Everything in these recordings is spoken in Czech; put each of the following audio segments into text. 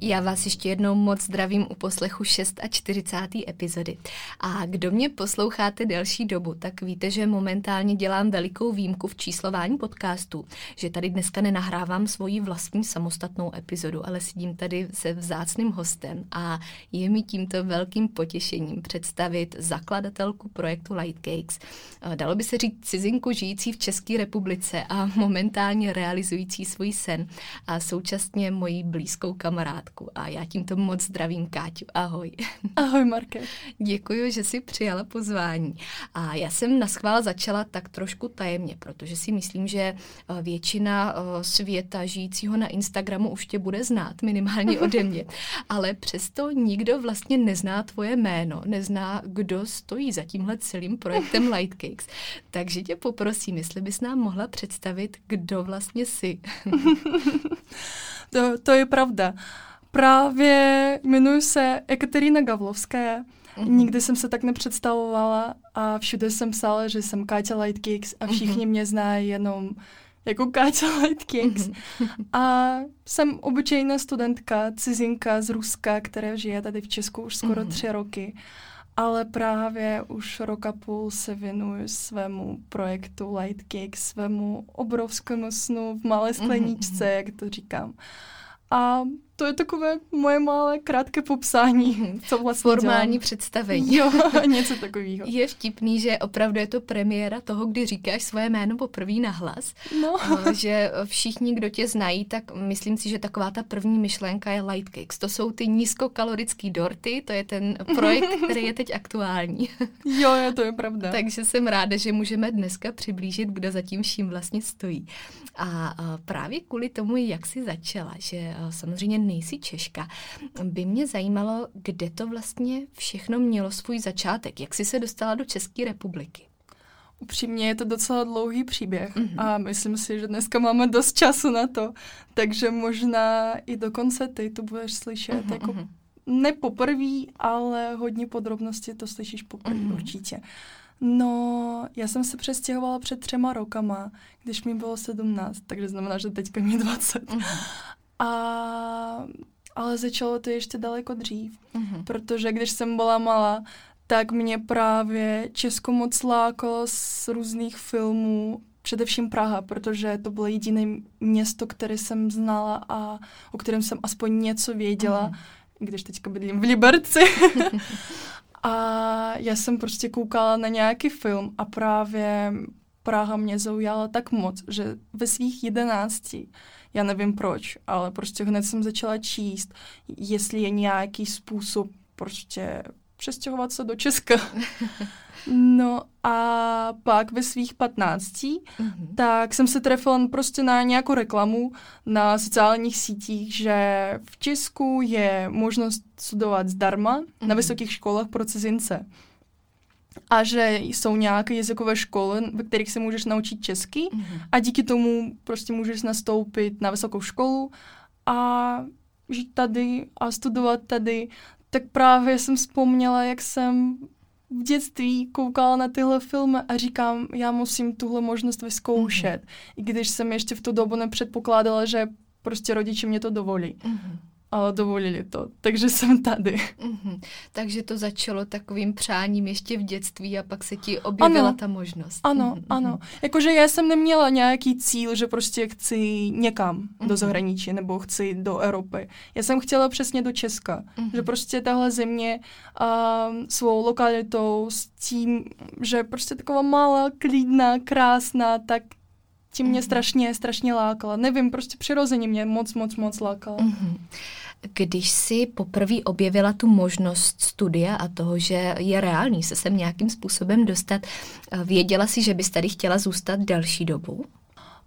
Já vás ještě jednou moc zdravím u poslechu 46. epizody. A kdo mě posloucháte delší dobu, tak víte, že momentálně dělám velikou výjimku v číslování podcastu, že tady dneska nenahrávám svoji vlastní samostatnou epizodu, ale sedím tady se vzácným hostem a je mi tímto velkým potěšením představit zakladatelku projektu Light Cakes. Dalo by se říct cizinku žijící v České republice a momentálně realizující svůj sen a současně moji blízkou kamarádku. Marku a já tímto moc zdravím Káťu. Ahoj. Ahoj Marke. Děkuji, že jsi přijala pozvání. A já jsem na schvál začala tak trošku tajemně, protože si myslím, že eh, většina eh, světa žijícího na Instagramu už tě bude znát, minimálně ode mě. Ale přesto nikdo vlastně nezná tvoje jméno, nezná, kdo stojí za tímhle celým projektem Light Cakes. Takže tě poprosím, jestli bys nám mohla představit, kdo vlastně jsi. to, to je pravda. Právě jmenuji se Ekaterina Gavlovská. Mm-hmm. Nikdy jsem se tak nepředstavovala a všude jsem psala, že jsem Káťa Lightcakes a všichni mm-hmm. mě znají jenom jako Káťa Lightcakes. Mm-hmm. A jsem obyčejná studentka, cizinka z Ruska, která žije tady v Česku už skoro mm-hmm. tři roky. Ale právě už rok a půl se věnuju svému projektu Lightcakes, svému obrovskému snu v malé skleničce, mm-hmm. jak to říkám. A to je takové moje malé krátké popsání, mhm. co vlastně Formální dělám. představení. Jo, něco takového. Je vtipný, že opravdu je to premiéra toho, kdy říkáš svoje jméno poprvé na hlas. No. že všichni, kdo tě znají, tak myslím si, že taková ta první myšlenka je Light Cakes. To jsou ty nízkokalorické dorty, to je ten projekt, který je teď aktuální. jo, je, to je pravda. Takže jsem ráda, že můžeme dneska přiblížit, kdo za tím vším vlastně stojí. A právě kvůli tomu, jak jsi začala, že samozřejmě nejsi Češka, by mě zajímalo, kde to vlastně všechno mělo svůj začátek. Jak jsi se dostala do České republiky? Upřímně je to docela dlouhý příběh mm-hmm. a myslím si, že dneska máme dost času na to, takže možná i dokonce ty to budeš slyšet mm-hmm. jako mhm. ne poprvé, ale hodně podrobností to slyšíš poprvé mm-hmm. určitě. No, já jsem se přestěhovala před třema rokama, když mi bylo 17, takže znamená, že teďka mi 20. Mm-hmm. A, ale začalo to ještě daleko dřív, mm-hmm. protože když jsem byla malá, tak mě právě Česko moc lákalo z různých filmů, především Praha, protože to bylo jediné město, které jsem znala a o kterém jsem aspoň něco věděla, mm-hmm. když teďka bydlím v Liberci. a já jsem prostě koukala na nějaký film a právě Praha mě zaujala tak moc, že ve svých jedenácti já nevím proč, ale prostě hned jsem začala číst, jestli je nějaký způsob prostě přestěhovat se do Česka. No a pak ve svých patnácti, mm-hmm. tak jsem se trefila prostě na nějakou reklamu na sociálních sítích, že v Česku je možnost studovat zdarma mm-hmm. na vysokých školách pro cizince a že jsou nějaké jazykové školy, ve kterých se můžeš naučit česky mm-hmm. a díky tomu prostě můžeš nastoupit na vysokou školu a žít tady a studovat tady. Tak právě jsem vzpomněla, jak jsem v dětství koukala na tyhle filmy a říkám, já musím tuhle možnost vyzkoušet. Mm-hmm. I když jsem ještě v tu dobu nepředpokládala, že prostě rodiče mě to dovolí. Mm-hmm. Ale dovolili to, takže jsem tady. Mm-hmm. Takže to začalo takovým přáním ještě v dětství a pak se ti objevila ano. ta možnost. Ano, mm-hmm. ano. Jakože já jsem neměla nějaký cíl, že prostě chci někam mm-hmm. do zahraničí nebo chci do Evropy. Já jsem chtěla přesně do Česka. Mm-hmm. Že prostě tahle země uh, svou lokalitou s tím, že prostě taková malá, klidná, krásná, tak tím mě mm-hmm. strašně, strašně lákala. Nevím, prostě přirozeně mě moc, moc, moc lákala. Mm-hmm. Když si poprvé objevila tu možnost studia a toho, že je reálný se sem nějakým způsobem dostat, věděla si, že bys tady chtěla zůstat další dobu?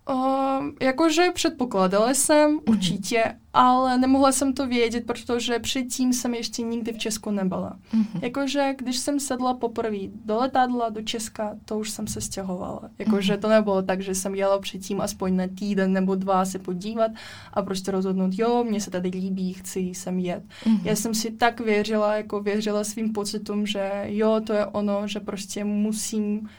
Uh, jakože předpokládala jsem mm-hmm. určitě, ale nemohla jsem to vědět, protože předtím jsem ještě nikdy v Česku nebyla. Mm-hmm. Jakože když jsem sedla poprvé do letadla do Česka, to už jsem se stěhovala. Jakože mm-hmm. to nebylo tak, že jsem jela předtím aspoň na týden nebo dva se podívat a prostě rozhodnout, jo, mně se tady líbí, chci sem jet. Mm-hmm. Já jsem si tak věřila, jako věřila svým pocitům, že jo, to je ono, že prostě musím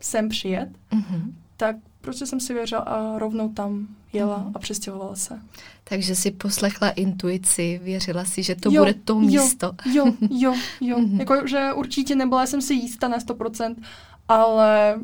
sem přijet. Mm-hmm. Tak Prostě jsem si věřila a rovnou tam jela mm. a přestěhovala se. Takže si poslechla intuici, věřila si, že to jo, bude to místo. Jo, jo, jo. mm Jako, že určitě nebyla jsem si jistá na 100%, ale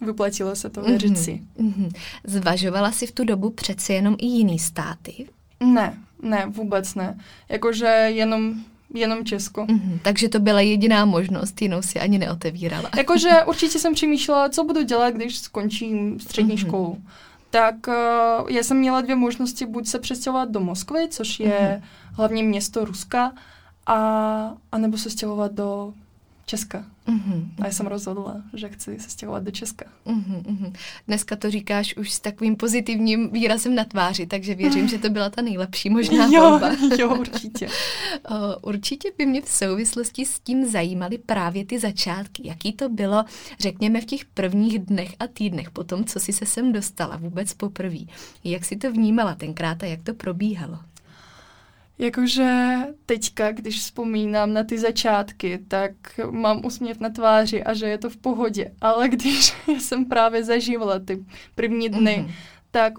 vyplatilo se to věřit mm-hmm. si. Mm-hmm. Zvažovala si v tu dobu přeci jenom i jiný státy? Ne, ne, vůbec ne. Jakože jenom jenom Česko. Mm-hmm. Takže to byla jediná možnost, jinou si ani neotevírala. Jakože určitě jsem přemýšlela, co budu dělat, když skončím střední mm-hmm. školu. Tak uh, já jsem měla dvě možnosti, buď se přestěhovat do Moskvy, což je mm-hmm. hlavní město Ruska, a, a nebo se stěhovat do Česka. Mm-hmm. A já jsem rozhodla, že chci se stěhovat do Česka. Mm-hmm. Dneska to říkáš už s takovým pozitivním výrazem na tváři, takže věřím, že to byla ta nejlepší možná jo, volba. jo, určitě. určitě by mě v souvislosti s tím zajímaly právě ty začátky. Jaký to bylo, řekněme, v těch prvních dnech a týdnech po tom, co jsi se sem dostala vůbec poprvé. Jak jsi to vnímala tenkrát a jak to probíhalo? Jakože teďka, když vzpomínám na ty začátky, tak mám úsměv na tváři a že je to v pohodě. Ale když jsem právě zažívala ty první dny, mm-hmm. tak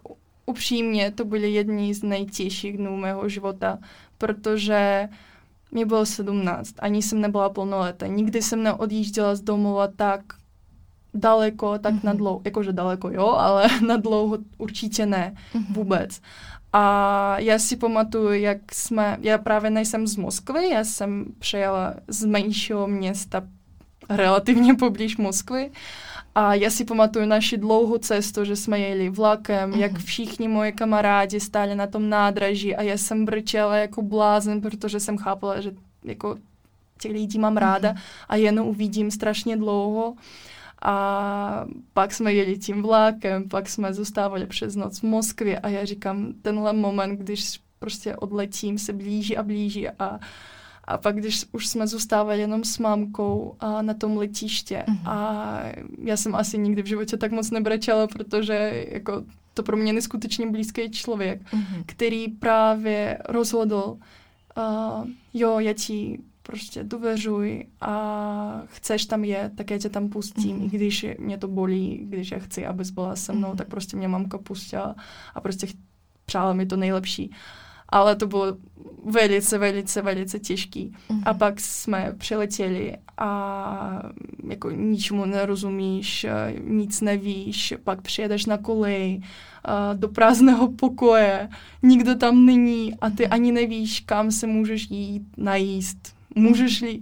upřímně to byly jedni z nejtěžších dnů mého života, protože mě bylo 17, ani jsem nebyla plnoletá. Nikdy jsem neodjížděla z domova tak daleko, tak mm-hmm. na dlouho, jakože daleko jo, ale na dlouho určitě ne, mm-hmm. vůbec. A já si pamatuju, jak jsme, já právě nejsem z Moskvy, já jsem přijela z menšího města relativně poblíž Moskvy. A já si pamatuju naši dlouhou cestu, že jsme jeli vlakem, mm-hmm. jak všichni moje kamarádi stáli na tom nádraží a já jsem brčela jako blázen, protože jsem chápala, že jako těch lidí mám ráda mm-hmm. a jenom uvidím strašně dlouho. A pak jsme jeli tím vlákem, pak jsme zůstávali přes noc v Moskvě a já říkám, tenhle moment, když prostě odletím, se blíží a blíží a a pak, když už jsme zůstávali jenom s mámkou a na tom letiště mm-hmm. a já jsem asi nikdy v životě tak moc nebrečela, protože jako to pro mě neskutečně blízký člověk, mm-hmm. který právě rozhodl, uh, jo, já ti prostě důvěřuj a chceš tam jet, tak já tě tam pustím, mm-hmm. i když mě to bolí, když já chci, abys byla se mnou, mm-hmm. tak prostě mě mamka pustila a prostě přála mi to nejlepší. Ale to bylo velice, velice, velice těžký. Mm-hmm. A pak jsme přiletěli a jako ničemu nerozumíš, nic nevíš, pak přijedeš na kolej do prázdného pokoje, nikdo tam není a ty mm-hmm. ani nevíš, kam se můžeš jít najíst můžeš li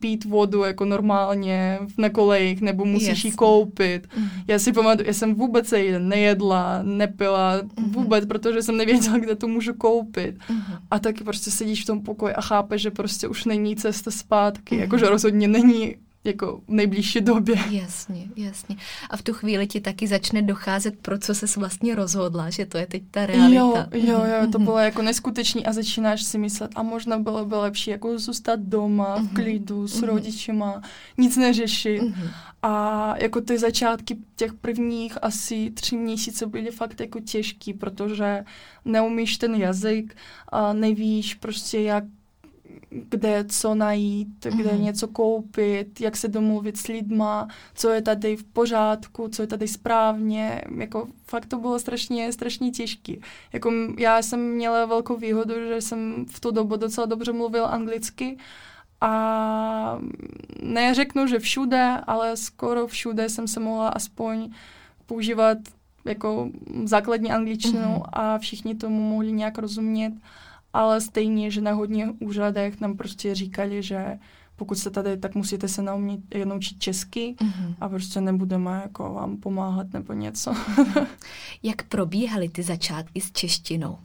pít vodu jako normálně na kolejích, nebo musíš yes. ji koupit. Mm. Já si pamatuju, já jsem vůbec se nejedla, nepila, mm. vůbec, protože jsem nevěděla, kde to můžu koupit. Mm. A taky prostě sedíš v tom pokoji a chápeš, že prostě už není cesta zpátky, mm. jakože rozhodně není jako v nejbližší době. Jasně, jasně. A v tu chvíli ti taky začne docházet, pro co ses vlastně rozhodla, že to je teď ta realita. Jo, jo, jo, to mhm. bylo jako neskutečný a začínáš si myslet, a možná bylo by lepší jako zůstat doma v mhm. klidu s mhm. rodičima, nic neřešit. A jako ty začátky těch prvních asi tři měsíce byly fakt jako těžký, protože neumíš ten jazyk, a nevíš prostě jak kde co najít, kde mm. něco koupit, jak se domluvit s lidma, co je tady v pořádku, co je tady správně. Jako fakt to bylo strašně, strašně těžké. Jako já jsem měla velkou výhodu, že jsem v tu dobu docela dobře mluvila anglicky a neřeknu, že všude, ale skoro všude jsem se mohla aspoň používat jako základní angličtinu mm-hmm. a všichni tomu mohli nějak rozumět ale stejně, že na hodně úřadech nám prostě říkali, že pokud jste tady, tak musíte se naučit, naučit česky mm-hmm. a prostě nebudeme jako vám pomáhat nebo něco. Jak probíhaly ty začátky s češtinou?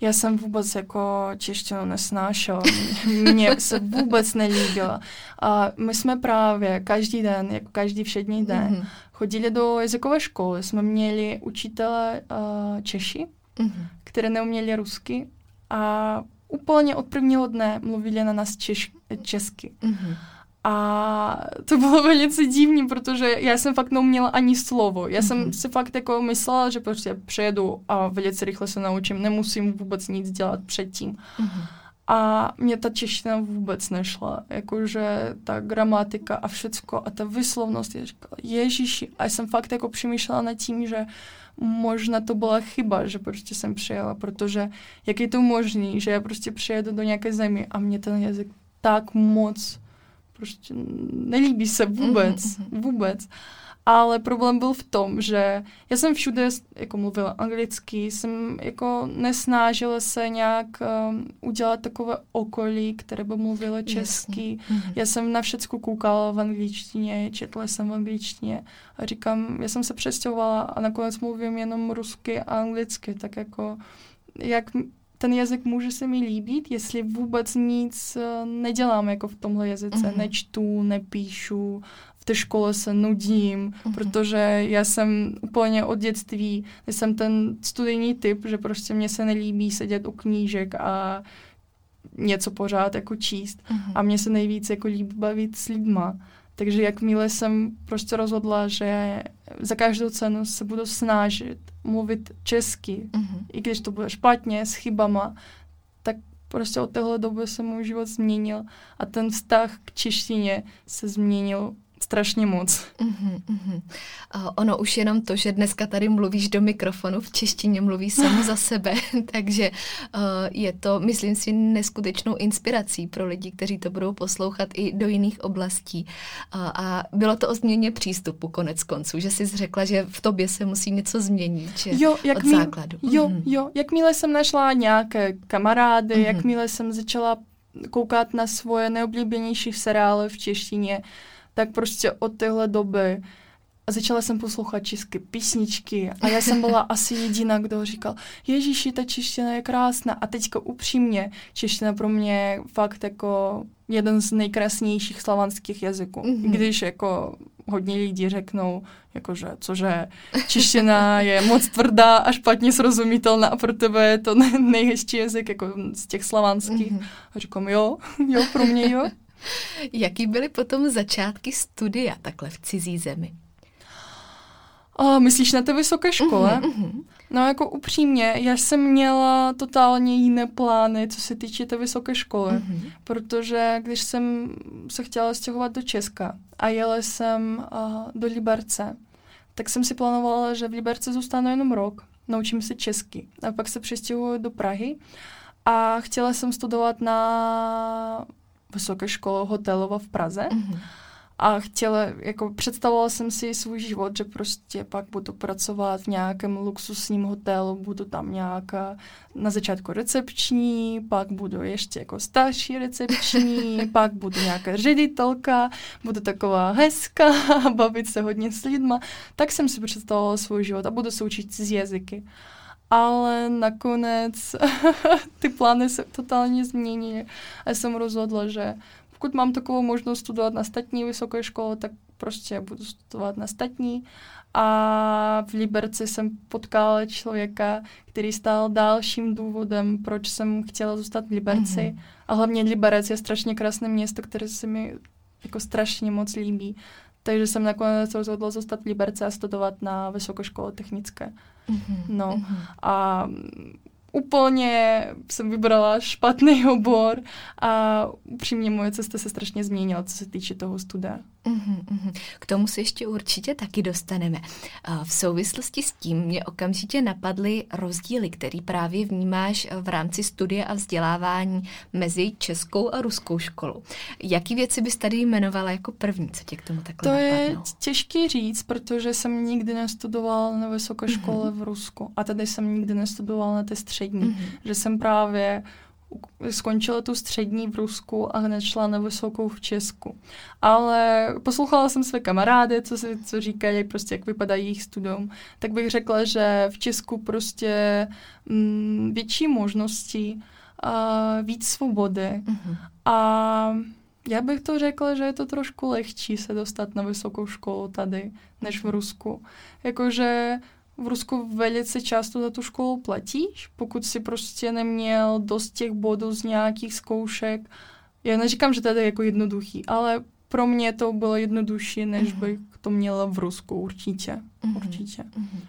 Já jsem vůbec jako češtinu nesnášela. Mně se vůbec nelíbila. A my jsme právě každý den, jako každý všední den, mm-hmm. chodili do jazykové školy. Jsme měli učitele uh, Češi, mm-hmm. které neuměli rusky a úplně od prvního dne mluvili na nás češ, česky. Mm-hmm. A to bylo velice divné, protože já jsem fakt neuměla ani slovo. Já mm-hmm. jsem si fakt jako myslela, že prostě přijedu a velice rychle se naučím, nemusím vůbec nic dělat předtím. Mm-hmm. A mě ta čeština vůbec nešla, jakože ta gramatika a všecko a ta vyslovnost, já říkala, ježiši, a jsem fakt jako přemýšlela nad tím, že uh, možná to byla chyba, že prostě jsem přijela, protože jak je to možné, že já prostě přijedu do nějaké země a mě ten jazyk tak moc prostě nelíbí se vůbec, mm-hmm. vůbec. Ale problém byl v tom, že já jsem všude jako mluvila anglicky, jsem jako nesnážila se nějak um, udělat takové okolí, které by mluvilo česky. Mm-hmm. Já jsem na všecko koukala v angličtině, četla jsem v angličtině a říkám, já jsem se přestěhovala a nakonec mluvím jenom rusky a anglicky, tak jako jak ten jazyk může se mi líbit, jestli vůbec nic uh, nedělám jako v tomhle jazyce. Mm-hmm. Nečtu, nepíšu, v té škole se nudím, mm-hmm. protože já jsem úplně od dětství, jsem ten studijní typ, že prostě mě se nelíbí sedět u knížek a něco pořád jako číst. Mm-hmm. A mně se nejvíc jako líbí bavit s lidma. Takže jakmile jsem prostě rozhodla, že za každou cenu se budu snažit mluvit česky, mm-hmm. i když to bude špatně, s chybama, tak prostě od téhle doby se můj život změnil a ten vztah k češtině se změnil strašně moc. Uh-huh, uh-huh. Uh, ono už jenom to, že dneska tady mluvíš do mikrofonu, v češtině mluví samo za sebe, takže uh, je to, myslím si, neskutečnou inspirací pro lidi, kteří to budou poslouchat i do jiných oblastí. Uh, a bylo to o změně přístupu konec konců, že jsi řekla, že v tobě se musí něco změnit, že jo, jak od mý, základu. Jo, uh-huh. jo, jakmile jsem našla nějaké kamarády, uh-huh. jakmile jsem začala koukat na svoje neoblíbenější seriály v češtině, tak prostě od téhle doby začala jsem poslouchat české písničky a já jsem byla asi jediná, kdo říkal, Ježíši, ta čeština je krásná. A teďka upřímně, čeština pro mě je fakt jako jeden z nejkrásnějších slovanských jazyků. Mm-hmm. Když jako hodně lidí řeknou, jakože, cože, čeština je moc tvrdá a špatně srozumitelná a pro tebe je to nejhezčí jazyk jako z těch slovanských. Mm-hmm. A říkám, jo, jo, pro mě jo. Jaký byly potom začátky studia takhle v cizí zemi? A myslíš na té vysoké škole? Uh-huh, No jako upřímně, já jsem měla totálně jiné plány, co se týče té vysoké školy, uh-huh. protože když jsem se chtěla stěhovat do Česka a jela jsem uh, do Liberce, tak jsem si plánovala, že v Liberce zůstanu jenom rok, naučím se česky a pak se přestěhuji do Prahy a chtěla jsem studovat na vysoké škole hotelova v Praze. Mm-hmm. A chtěla, jako představovala jsem si svůj život, že prostě pak budu pracovat v nějakém luxusním hotelu, budu tam nějaká na začátku recepční, pak budu ještě jako starší recepční, pak budu nějaká ředitelka, budu taková hezká, bavit se hodně s lidma. Tak jsem si představovala svůj život a budu se učit z jazyky ale nakonec ty plány se totálně změnily a jsem rozhodla, že pokud mám takovou možnost studovat na statní vysoké škole, tak prostě budu studovat na statní a v Liberci jsem potkala člověka, který stál dalším důvodem, proč jsem chtěla zůstat v Liberci. Mm-hmm. A hlavně Liberec je strašně krásné město, které se mi jako strašně moc líbí. Takže jsem nakonec rozhodla zůstat v Liberce a studovat na Vysoké škole technické. Mm-hmm. No mm-hmm. a úplně jsem vybrala špatný obor a upřímně moje cesta se strašně změnila, co se týče toho studia. Mm-hmm. K tomu se ještě určitě taky dostaneme. V souvislosti s tím mě okamžitě napadly rozdíly, který právě vnímáš v rámci studia a vzdělávání mezi českou a ruskou školou. Jaký věci bys tady jmenovala jako první, co tě k tomu takhle To napadlo? je těžký říct, protože jsem nikdy nestudovala na vysoké škole mm-hmm. v Rusku a tady jsem nikdy nestudovala na té střední, mm-hmm. že jsem právě skončila tu střední v Rusku a hned šla na vysokou v Česku. Ale poslouchala jsem své kamarády, co, si, co říkají, prostě jak vypadá jejich studium, tak bych řekla, že v Česku prostě m, mm, větší možnosti, a víc svobody uh-huh. a já bych to řekla, že je to trošku lehčí se dostat na vysokou školu tady, než v Rusku. Jakože v Rusku velice často za tu školu platíš, pokud si prostě neměl dost těch bodů z nějakých zkoušek. Já neříkám, že tady je jako jednoduchý, ale pro mě to bylo jednodušší, než uh-huh. bych to měla v Rusku, určitě. Uh-huh. určitě. Uh-huh.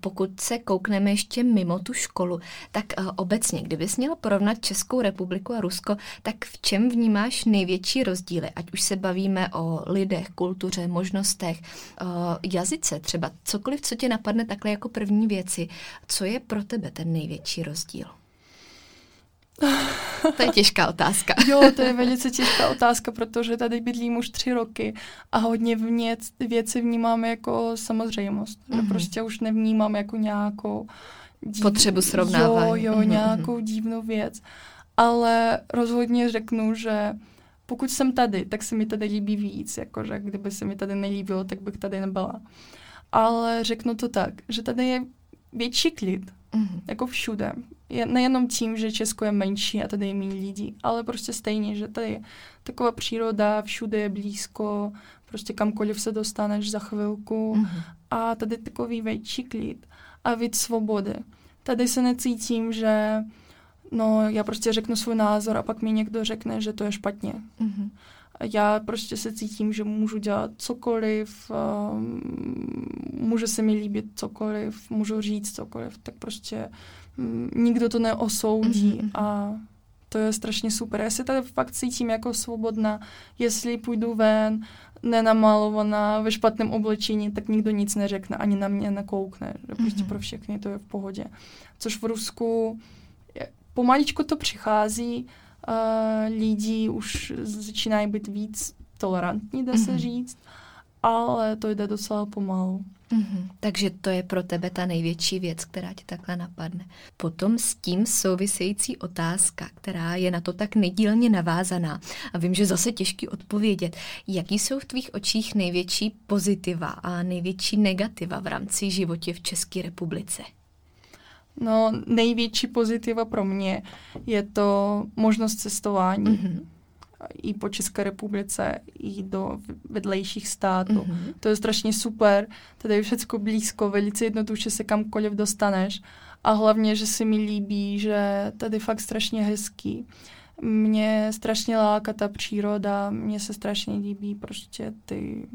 Pokud se koukneme ještě mimo tu školu, tak eh, obecně, kdybys měla porovnat Českou republiku a Rusko, tak v čem vnímáš největší rozdíly? Ať už se bavíme o lidech, kultuře, možnostech, eh, jazyce třeba, cokoliv, co tě napadne takhle jako první věci. Co je pro tebe ten největší rozdíl? To je těžká otázka. jo, to je velice těžká otázka, protože tady bydlím už tři roky a hodně věc, věci vnímám jako samozřejmost. Mm-hmm. Mhm. prostě už nevnímám jako nějakou dív... potřebu srovnávání. Jo, jo, mm-hmm. nějakou divnou věc. Ale rozhodně řeknu, že pokud jsem tady, tak se mi tady líbí víc, jakože kdyby se mi tady nelíbilo, tak bych tady nebyla. Ale řeknu to tak, že tady je větší klid, mm-hmm. jako všude nejenom tím, že Česko je menší a tady je méně lidí, ale prostě stejně, že tady je taková příroda, všude je blízko, prostě kamkoliv se dostaneš za chvilku mm-hmm. a tady takový větší klid a víc svobody. Tady se necítím, že no, já prostě řeknu svůj názor a pak mi někdo řekne, že to je špatně. Mm-hmm. Já prostě se cítím, že můžu dělat cokoliv, um, může se mi líbit cokoliv, můžu říct cokoliv, tak prostě nikdo to neosoudí mm-hmm. a to je strašně super. Já se tady fakt cítím jako svobodná. Jestli půjdu ven, nenamalovaná, ve špatném oblečení, tak nikdo nic neřekne, ani na mě nekoukne. Že prostě mm-hmm. pro všechny to je v pohodě. Což v Rusku pomaličku to přichází, uh, lidi už začínají být víc tolerantní, dá se mm-hmm. říct, ale to jde docela pomalu. Mm-hmm. Takže to je pro tebe ta největší věc, která ti takhle napadne. Potom s tím související otázka, která je na to tak nedílně navázaná. A vím, že zase těžký odpovědět. Jaký jsou v tvých očích největší pozitiva a největší negativa v rámci životě v České republice? No, největší pozitiva pro mě je to možnost cestování. Mm-hmm i po České republice, i do vedlejších států. Mm-hmm. To je strašně super, tady je všechno blízko, velice jednoduše se kamkoliv dostaneš a hlavně, že se mi líbí, že tady fakt strašně hezký. Mě strašně láká ta příroda, mně se strašně líbí prostě ty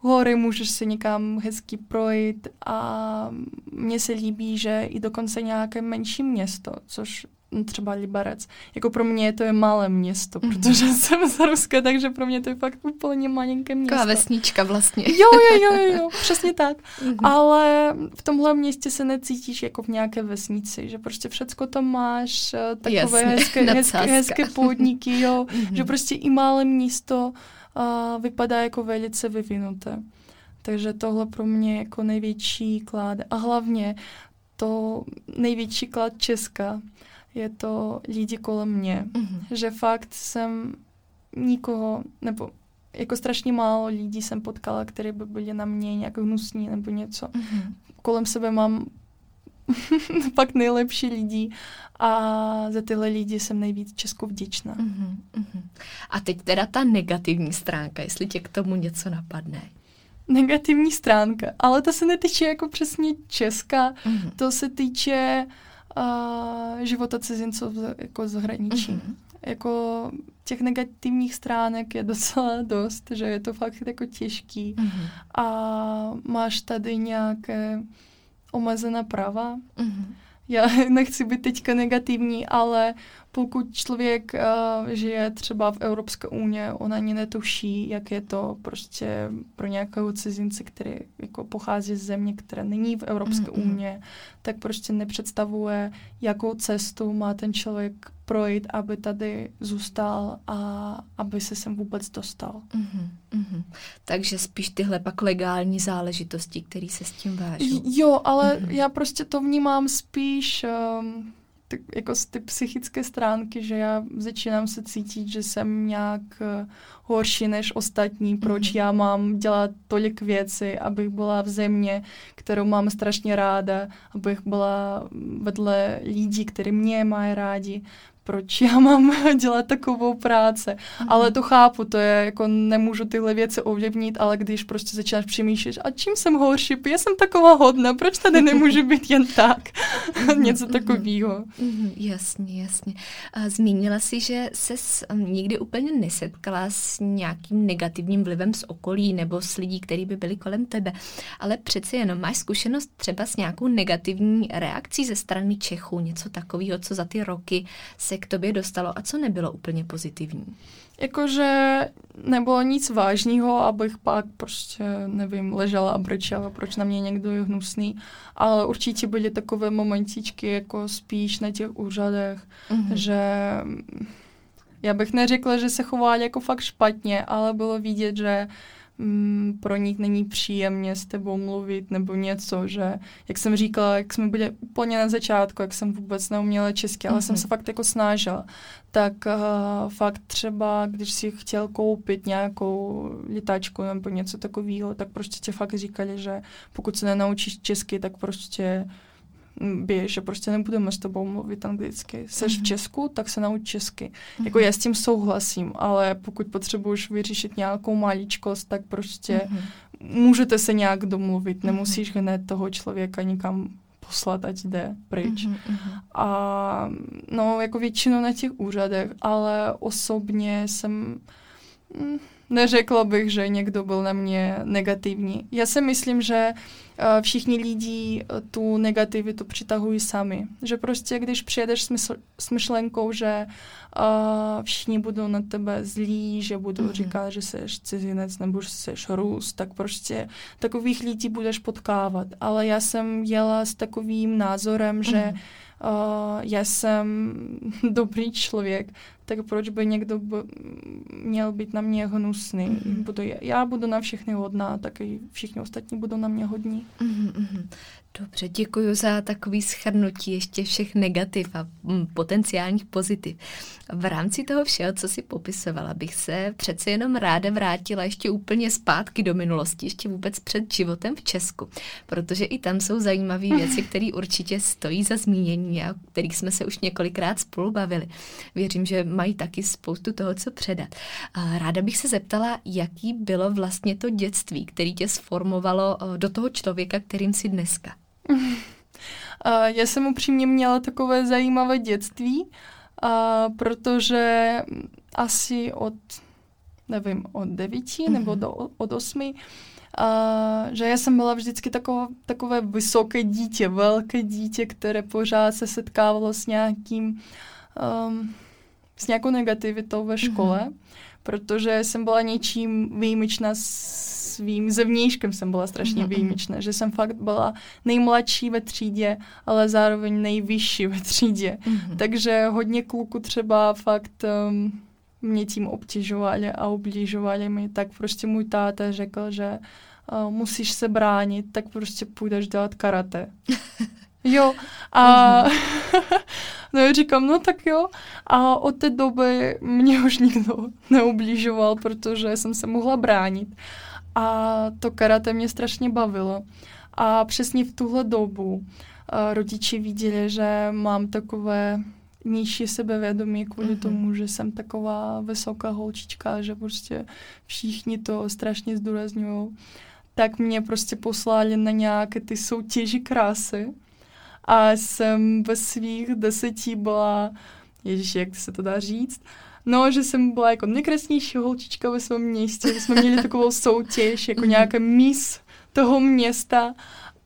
hory, můžeš se někam hezky projít a mně se líbí, že i dokonce nějaké menší město, což třeba Liberec. Jako pro mě to je malé město, mm-hmm. protože jsem z Ruska, takže pro mě to je fakt úplně malinké město. Taková vesnička vlastně. Jo, jo, jo, jo, jo přesně tak. Mm-hmm. Ale v tomhle městě se necítíš jako v nějaké vesnici, že prostě všecko tam máš, eh, takové Jasně, hezké, hezké, hezké podniky, jo, mm-hmm. že prostě i malé město uh, vypadá jako velice vyvinuté. Takže tohle pro mě jako největší klad. A hlavně to největší klad Česka je to lidi kolem mě. Mm-hmm. Že fakt jsem nikoho, nebo jako strašně málo lidí jsem potkala, které by byly na mě nějak hnusní nebo něco. Mm-hmm. Kolem sebe mám fakt nejlepší lidi a za tyhle lidi jsem nejvíc českou vděčná. Mm-hmm. A teď teda ta negativní stránka, jestli tě k tomu něco napadne. Negativní stránka, ale to se netýče jako přesně Česka, mm-hmm. to se týče uh, uh, života cizinců jako zahraničí. Mm-hmm. Jako těch negativních stránek je docela dost, že je to fakt jako těžký mm-hmm. a máš tady nějaké omezené práva. Mm-hmm. já nechci být teďka negativní, ale pokud člověk uh, žije třeba v Evropské unii, on ani netuší, jak je to prostě pro nějakého cizince, který jako pochází z země, která není v Evropské mm-hmm. unii, tak prostě nepředstavuje, jakou cestu má ten člověk projít, aby tady zůstal a aby se sem vůbec dostal. Mm-hmm, mm-hmm. Takže spíš tyhle pak legální záležitosti, které se s tím vážou. Jo, ale mm-hmm. já prostě to vnímám spíš um, tak jako z ty psychické stránky, že já začínám se cítit, že jsem nějak uh, horší než ostatní, proč mm-hmm. já mám dělat tolik věcí, abych byla v země, kterou mám strašně ráda, abych byla vedle lidí, kteří mě mají rádi, proč já mám dělat takovou práci. Mm. Ale to chápu, to je jako nemůžu tyhle věci ovlivnit, ale když prostě začínáš přemýšlet, a čím jsem horší, já jsem taková hodná, proč tady nemůžu být jen tak? Mhm, Něco mhm. takového. Mm, jasně, jasně. Zmínila si, že se nikdy úplně nesetkala s nějakým negativním vlivem z okolí nebo s lidí, kteří by byli kolem tebe, ale přece jenom máš zkušenost třeba s nějakou negativní reakcí ze strany Čechů, něco takového, co za ty roky se k tobě dostalo a co nebylo úplně pozitivní? Jakože nebylo nic vážného, abych pak prostě, nevím, ležela a brečela, proč na mě někdo je hnusný, ale určitě byly takové momentičky, jako spíš na těch úřadech, mm-hmm. že já bych neřekla, že se chovali jako fakt špatně, ale bylo vidět, že mm, pro nich není příjemně s tebou mluvit nebo něco, že jak jsem říkala, jak jsme byli úplně na začátku, jak jsem vůbec neuměla česky, ale mm-hmm. jsem mhm. se fakt jako snažila, tak uh, fakt třeba, když si chtěl koupit nějakou litačku nebo něco takového, tak prostě ti fakt říkali, že pokud se nenaučíš česky, tak prostě běž, že prostě nebudeme s tebou mluvit anglicky. Seš mm-hmm. v mhm. Česku, tak se nauč česky. Mm-hmm. Jako já s tím souhlasím, ale pokud potřebuješ vyřešit nějakou maličkost, tak prostě mm-hmm. můžete se nějak domluvit. Mm-hmm. Nemusíš hned toho člověka nikam poslat, ať jde pryč. Mm-hmm. A no, jako většinou na těch úřadech, ale osobně jsem... Mm, neřekla bych, že někdo byl na mě negativní. Já si myslím, že uh, všichni lidi uh, tu negativitu přitahují sami. Že prostě, když přijedeš s, mysl, s myšlenkou, že uh, všichni budou na tebe zlí, že budou mm-hmm. říkat, že jsi cizinec nebo že jsi Rus, tak prostě takových lidí budeš potkávat. Ale já jsem jela s takovým názorem, mm-hmm. že uh, já jsem dobrý člověk, tak proč by někdo by měl být na mě hnusný? Mm-hmm. Budu, já budu na všechny hodná, tak i všichni ostatní budou na mě hodní. Mm-hmm. Dobře, děkuji za takový schrnutí ještě všech negativ a mm, potenciálních pozitiv. V rámci toho všeho, co si popisovala, bych se přece jenom ráda vrátila ještě úplně zpátky do minulosti, ještě vůbec před životem v Česku, protože i tam jsou zajímavé věci, které určitě stojí za zmínění a o kterých jsme se už několikrát spolu bavili. Věřím, že mají taky spoustu toho, co předat. A ráda bych se zeptala, jaký bylo vlastně to dětství, který tě sformovalo eh, do toho člověka, kterým jsi dneska. Já jsem upřímně měla takové zajímavé dětství, protože asi od, nevím, od devíti mm-hmm. nebo do, od osmi, a, že já jsem byla vždycky takové, takové vysoké dítě, velké dítě, které pořád se setkávalo s nějakým, um, s nějakou negativitou ve škole, mm-hmm. protože jsem byla něčím výjimečná svým zevnějškem jsem byla strašně mm-hmm. výjimečná, že jsem fakt byla nejmladší ve třídě, ale zároveň nejvyšší ve třídě. Mm-hmm. Takže hodně kluků třeba fakt um, mě tím obtěžovali a ubližovali mi, tak prostě můj táta řekl, že uh, musíš se bránit, tak prostě půjdeš dělat karate. Jo, a mm-hmm. no já říkám, no tak jo. A od té doby mě už nikdo neublížoval, protože jsem se mohla bránit. A to karate mě strašně bavilo. A přesně v tuhle dobu uh, rodiče viděli, že mám takové nižší sebevědomí kvůli mm-hmm. tomu, že jsem taková vysoká holčička, že prostě všichni to strašně zdůrazňují. Tak mě prostě poslali na nějaké ty soutěži krásy a jsem ve svých deseti byla, ježiš, jak se to dá říct, No, že jsem byla jako nejkrásnější holčička ve svém městě, že jsme měli takovou soutěž, jako nějaká mis toho města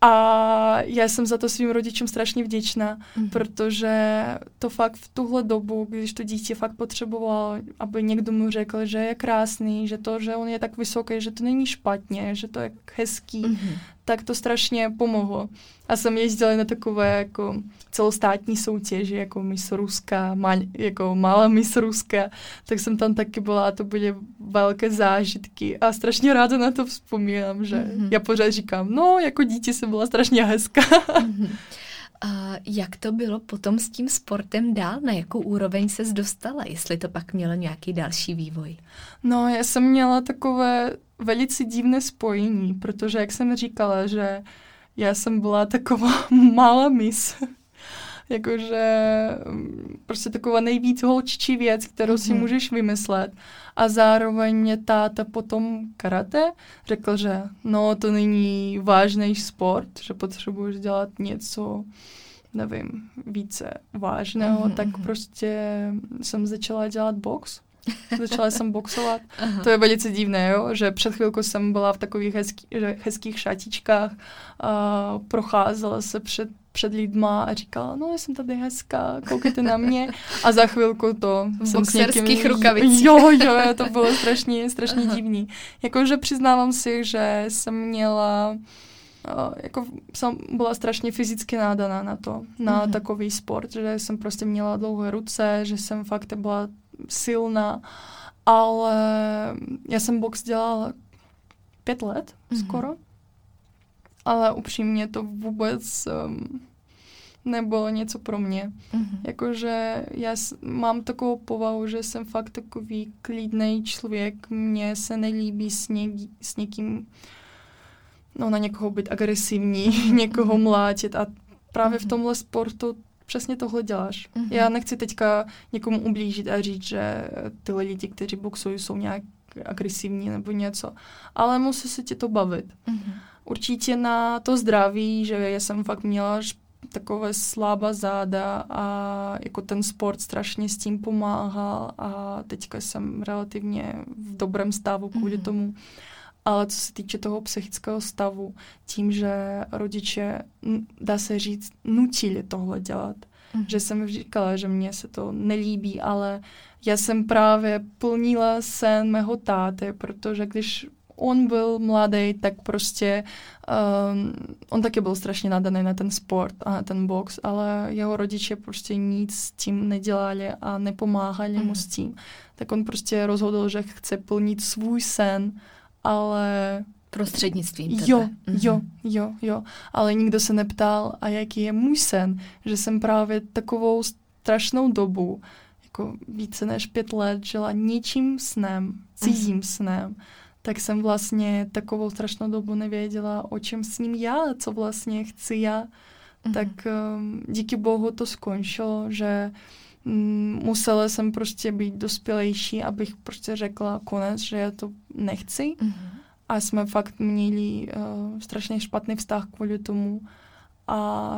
A já jsem za to svým rodičům strašně vděčná, mm. protože to fakt v tuhle dobu, když to dítě fakt potřebovalo, aby někdo mu řekl, že je krásný, že to, že on je tak vysoký, že to není špatně, že to je hezký, mm. Tak to strašně pomohlo. A jsem jezdila na takové jako celostátní soutěži, jako Miss Ruska, mal, jako malá Miss Ruska, tak jsem tam taky byla a to byly velké zážitky a strašně ráda na to vzpomínám, že mm-hmm. já pořád říkám, no, jako dítě jsem byla strašně hezká. Mm-hmm. A jak to bylo potom s tím sportem dál? Na jakou úroveň se dostala? Jestli to pak mělo nějaký další vývoj? No, já jsem měla takové velice divné spojení, protože jak jsem říkala, že já jsem byla taková malá mis. Jakože mm, prostě taková nejvíc holčičí věc, kterou si mm-hmm. můžeš vymyslet. A zároveň mě táta potom karate řekl, že no to není vážný sport, že potřebuješ dělat něco, nevím, více vážného, mm-hmm. tak mhm. prostě jsem začala dělat box. Začala jsem boxovat. Aha. To je velice divné, jo? že před chvilkou jsem byla v takových hezký, hezkých šatičkách a procházela se před, před lidma a říkala, no, jsem tady hezká, koukejte na mě. A za chvilku to v jsem s někým... rukavicích. Jo, jo, to bylo strašně, strašně Aha. divný. Jakože přiznávám si, že jsem měla jako jsem byla strašně fyzicky nádaná na to, na mm-hmm. takový sport, že jsem prostě měla dlouhé ruce, že jsem fakt byla silná, ale já jsem box dělala pět let mm-hmm. skoro, ale upřímně to vůbec um, nebylo něco pro mě. Mm-hmm. Jakože já mám takovou povahu, že jsem fakt takový klidný člověk, mně se nelíbí s, něk- s někým no, na někoho být agresivní, někoho mlátit a právě mm-hmm. v mhm. tomhle sportu přesně tohle děláš. Mm-hmm. Já nechci teďka někomu ublížit a říct, že ty lidi, kteří boxují, jsou nějak agresivní nebo něco, ale musí se ti to bavit. Mm-hmm. Určitě na to zdraví, že já jsem fakt měla takové slabá záda a jako ten sport strašně s tím pomáhal a teďka jsem relativně v dobrém stavu kvůli mm-hmm. tomu. Ale co se týče toho psychického stavu, tím, že rodiče, dá se říct, nutili tohle dělat. Mm. Že jsem říkala, že mně se to nelíbí, ale já jsem právě plnila sen mého táty, protože když on byl mladý, tak prostě um, on taky byl strašně nadaný na ten sport a na ten box, ale jeho rodiče prostě nic s tím nedělali a nepomáhali mm. mu s tím. Tak on prostě rozhodl, že chce plnit svůj sen ale... Prostřednictvím tebe. Jo, mm-hmm. jo, jo, jo. Ale nikdo se neptal, a jaký je můj sen, že jsem právě takovou strašnou dobu, jako více než pět let, žila ničím snem, cizím mm-hmm. snem, tak jsem vlastně takovou strašnou dobu nevěděla, o čem s ním já, co vlastně chci já. Mm-hmm. Tak um, díky bohu to skončilo, že musela jsem prostě být dospělejší, abych prostě řekla konec, že já to nechci. Mm-hmm. A jsme fakt měli uh, strašně špatný vztah kvůli tomu. A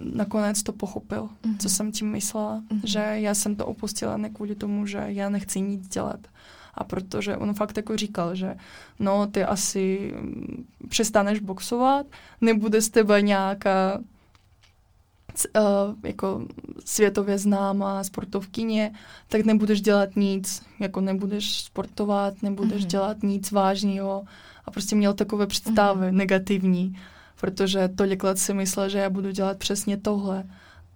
nakonec to pochopil, mm-hmm. co jsem tím myslela, mm-hmm. že já jsem to opustila ne kvůli tomu, že já nechci nic dělat. A protože on fakt jako říkal, že no, ty asi mm, přestaneš boxovat, nebude z tebe nějaká jako světově známá sportovkyně, tak nebudeš dělat nic, jako nebudeš sportovat, nebudeš mm-hmm. dělat nic vážného a prostě měl takové představy mm-hmm. negativní, protože tolik let si myslel, že já budu dělat přesně tohle,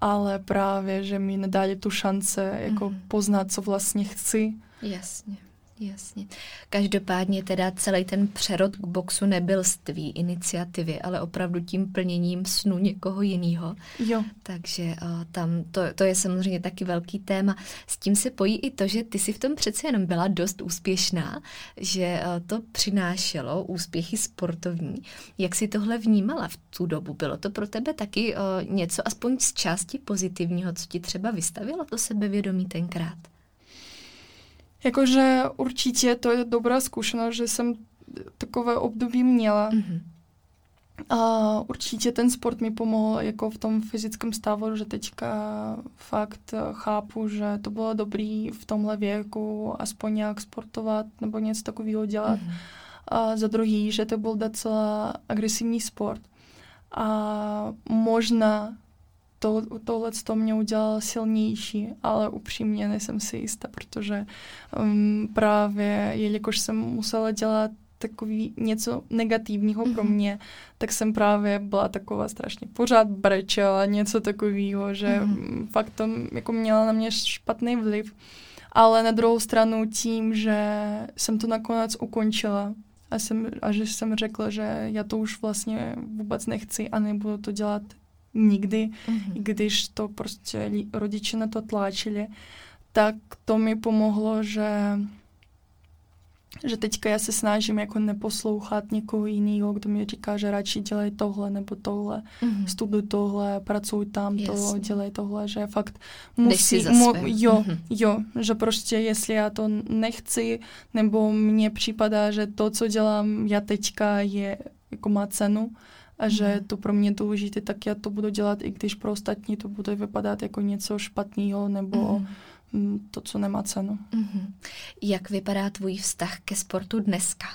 ale právě, že mi nedali tu šance jako mm-hmm. poznat, co vlastně chci. Jasně. Jasně. Každopádně teda celý ten přerod k boxu nebyl z tvý iniciativy, ale opravdu tím plněním snu někoho jiného. Jo. Takže uh, tam to, to je samozřejmě taky velký téma. S tím se pojí i to, že ty si v tom přece jenom byla dost úspěšná, že uh, to přinášelo úspěchy sportovní. Jak si tohle vnímala v tu dobu? Bylo to pro tebe taky uh, něco aspoň z části pozitivního, co ti třeba vystavilo to sebevědomí tenkrát? Jakože určitě to je dobrá zkušenost, že jsem takové období měla. Mm-hmm. A určitě ten sport mi pomohl jako v tom fyzickém stavu, že teďka fakt chápu, že to bylo dobrý v tomhle věku aspoň nějak sportovat nebo něco takového dělat. Mm-hmm. A za druhý, že to byl docela agresivní sport. a možná to, tohle to mě udělalo silnější, ale upřímně nejsem si jistá, protože um, právě, jelikož jsem musela dělat takový něco negativního mm-hmm. pro mhm. mě, tak jsem právě byla taková strašně pořád brečela, něco takového, že mm-hmm. fakt to jako měla na mě špatný vliv. Ale na druhou stranu tím, že jsem to nakonec ukončila a, jsem, a že jsem řekla, že já to už vlastně vůbec nechci a nebudu to dělat nikdy, mm-hmm. když to prostě rodiče na to tlačili, tak to mi pomohlo, že že teďka já se snažím jako neposlouchat někoho jiného, kdo mi říká, že radši dělej tohle nebo tohle, mm-hmm. studuj tohle, pracuj tam, to, dělej tohle, že fakt musí, mu, jo, mm-hmm. jo, že prostě jestli já to nechci, nebo mně připadá, že to, co dělám já teďka je, jako má cenu, a že mm-hmm. to pro mě důležité, tak já to budu dělat, i když pro ostatní to bude vypadat jako něco špatného nebo mm-hmm Mm, to, co nemá cenu. Mm-hmm. Jak vypadá tvůj vztah ke sportu dneska?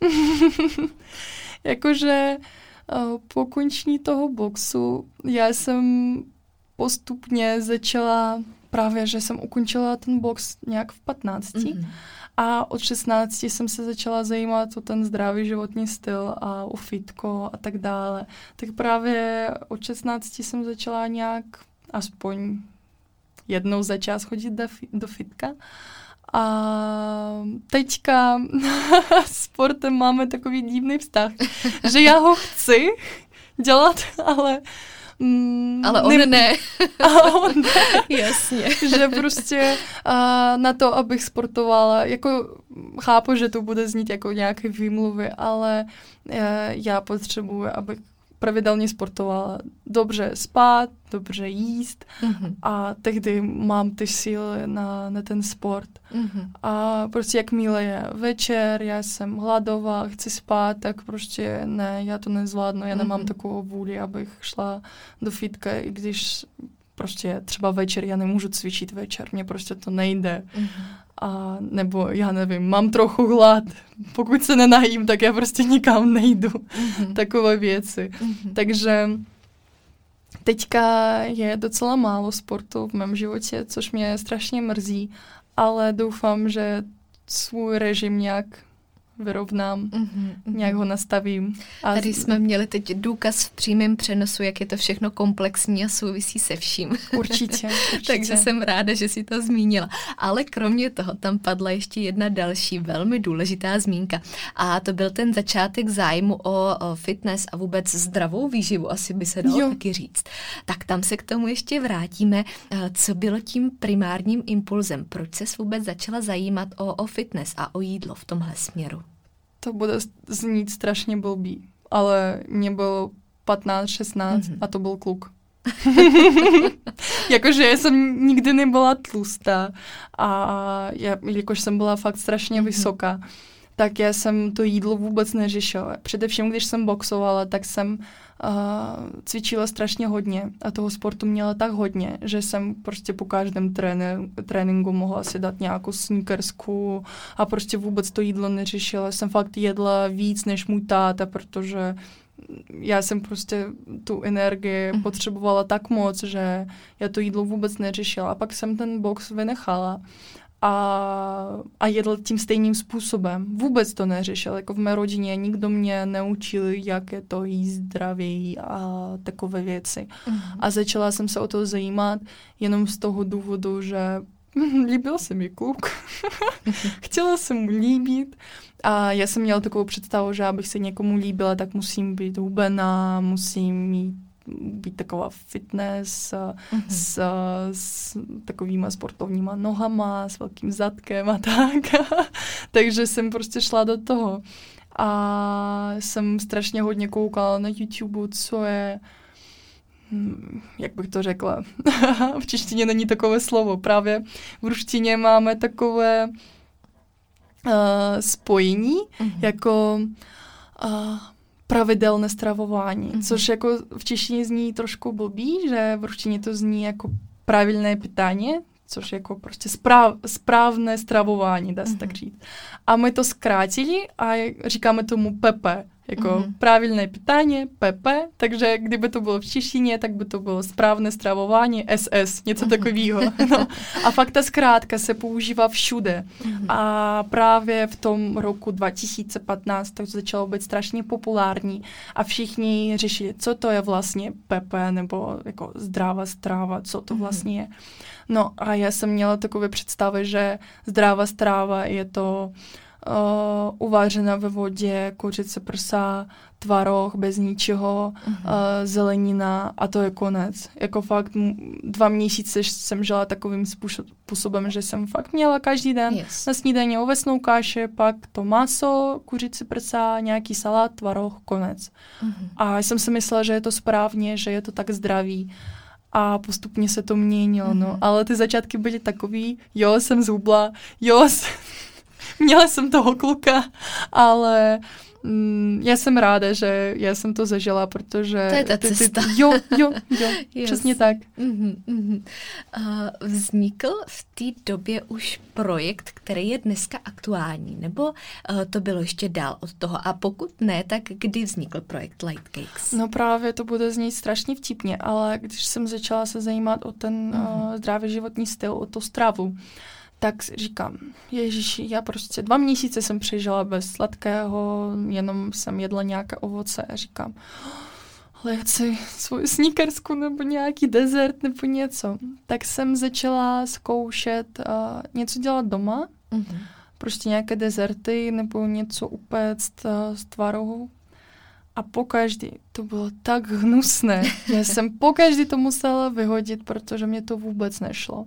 Jakože uh, po končení toho boxu já jsem postupně začala právě, že jsem ukončila ten box nějak v 15. Mm-hmm. A od 16 jsem se začala zajímat o ten zdravý životní styl a o fitko a tak dále. Tak právě od 16 jsem začala nějak aspoň jednou za čas chodit do, fitka. A teďka s sportem máme takový divný vztah, že já ho chci dělat, ale Mm, Ale on ne. ne. A on ne. Jasně. že prostě uh, na to, abych sportovala, jako chápu, že to bude znít jako nějaké výmluvy, ale uh, já potřebuji, abych pravidelně sportovala. Dobře spát, dobře jíst mm-hmm. a tehdy mám ty síly na, na ten sport. Mm-hmm. A prostě jakmile je večer, já jsem hladová, chci spát, tak prostě ne, já to nezvládnu, já nemám mm-hmm. takovou vůli, abych šla do fitka, i když prostě třeba večer já nemůžu cvičit večer, mně prostě to nejde. Mm-hmm a nebo já nevím, mám trochu hlad, pokud se nenajím, tak já prostě nikam nejdu. Mm-hmm. Takové věci. Mm-hmm. Takže teďka je docela málo sportu v mém životě, což mě strašně mrzí, ale doufám, že svůj režim nějak vyrovnám, mm-hmm. nějak ho nastavím. A Tady jsme měli teď důkaz v přímém přenosu, jak je to všechno komplexní a souvisí se vším. Určitě, určitě. Takže jsem ráda, že si to zmínila. Ale kromě toho tam padla ještě jedna další velmi důležitá zmínka. A to byl ten začátek zájmu o, fitness a vůbec zdravou výživu, asi by se dalo jo. taky říct. Tak tam se k tomu ještě vrátíme. Eh, co bylo tím primárním impulzem? Proč se vůbec začala zajímat o, o fitness a o jídlo v tomhle směru? To bude znít strašně blbý, ale mě bylo 15, 16 mm-hmm. a to byl kluk. jakože jsem nikdy nebyla tlustá a já, jakož jsem byla fakt strašně mm-hmm. vysoká, tak já jsem to jídlo vůbec neřešila. Především, když jsem boxovala, tak jsem uh, cvičila strašně hodně a toho sportu měla tak hodně, že jsem prostě po každém tréne, tréninku mohla si dát nějakou sneakersku a prostě vůbec to jídlo neřešila. Jsem fakt jedla víc než můj táta, protože já jsem prostě tu energii mm. potřebovala tak moc, že já to jídlo vůbec neřešila. A pak jsem ten box vynechala a, a jedl tím stejným způsobem. Vůbec to neřešil. Jako v mé rodině nikdo mě neučil, jak je to jíst zdravěji a takové věci. Mm-hmm. A začala jsem se o to zajímat jenom z toho důvodu, že líbil se mi kluk. Chtěla jsem mu líbit. A já jsem měla takovou představu, že abych se někomu líbila, tak musím být hubená, musím mít být taková fitness mm-hmm. s, s takovýma sportovníma nohama, s velkým zadkem a tak. Takže jsem prostě šla do toho. A jsem strašně hodně koukala na YouTube, co je jak bych to řekla, v češtině není takové slovo. Právě v ruštině máme takové uh, spojení, mm-hmm. jako uh, pravidelné stravování, mm-hmm. což jako v češtině zní trošku blbý, že v ruštině to zní jako pravidelné pitání, což jako prostě správ, správné stravování, dá se mm-hmm. tak říct. A my to zkrátili a říkáme tomu PP, jako mm-hmm. pravilné pitání, PP, takže kdyby to bylo v češtině, tak by to bylo správné stravování, SS, něco mm-hmm. takového. No. A fakt ta zkrátka se používá všude. Mm-hmm. A právě v tom roku 2015 to začalo být strašně populární a všichni řešili, co to je vlastně PP nebo jako zdravá strava, co to mm-hmm. vlastně je. No a já jsem měla takové představy, že zdravá strava je to uh, uvařena ve vodě, kuřice prsa, tvaroh bez ničeho, uh-huh. uh, zelenina a to je konec. Jako fakt dva měsíce jsem žila takovým způsobem, že jsem fakt měla každý den yes. na snídaně ovesnou kaši, pak to maso, kuřice prsa, nějaký salát, tvaroh, konec. Uh-huh. A jsem si myslela, že je to správně, že je to tak zdravý a postupně se to měnilo, mm-hmm. no. Mhm. Ale ty začátky byly takový, jo, jsem zhubla, jo, jsem, měla jsem toho kluka, ale mm, já jsem ráda, že já jsem to zažila, protože... To je ta ty, cesta. Ty, jo, jo, jo, yes. přesně tak. Mm-hmm, mm-hmm. Uh, vznikl v té době už projekt, který je dneska aktuální, nebo uh, to bylo ještě dál od toho? A pokud ne, tak kdy vznikl projekt Light Cakes? No právě to bude znít strašně vtipně, ale když jsem začala se zajímat o ten mm-hmm. uh, zdravý životní styl, o tu stravu, tak říkám, ježiši, já prostě dva měsíce jsem přežila bez sladkého, jenom jsem jedla nějaké ovoce a říkám, ale já chci svou sníkersku nebo nějaký dezert nebo něco. Tak jsem začala zkoušet uh, něco dělat doma, mm-hmm. prostě nějaké dezerty nebo něco upéct uh, z tvarohu. A pokaždý to bylo tak hnusné, že jsem pokaždý to musela vyhodit, protože mě to vůbec nešlo.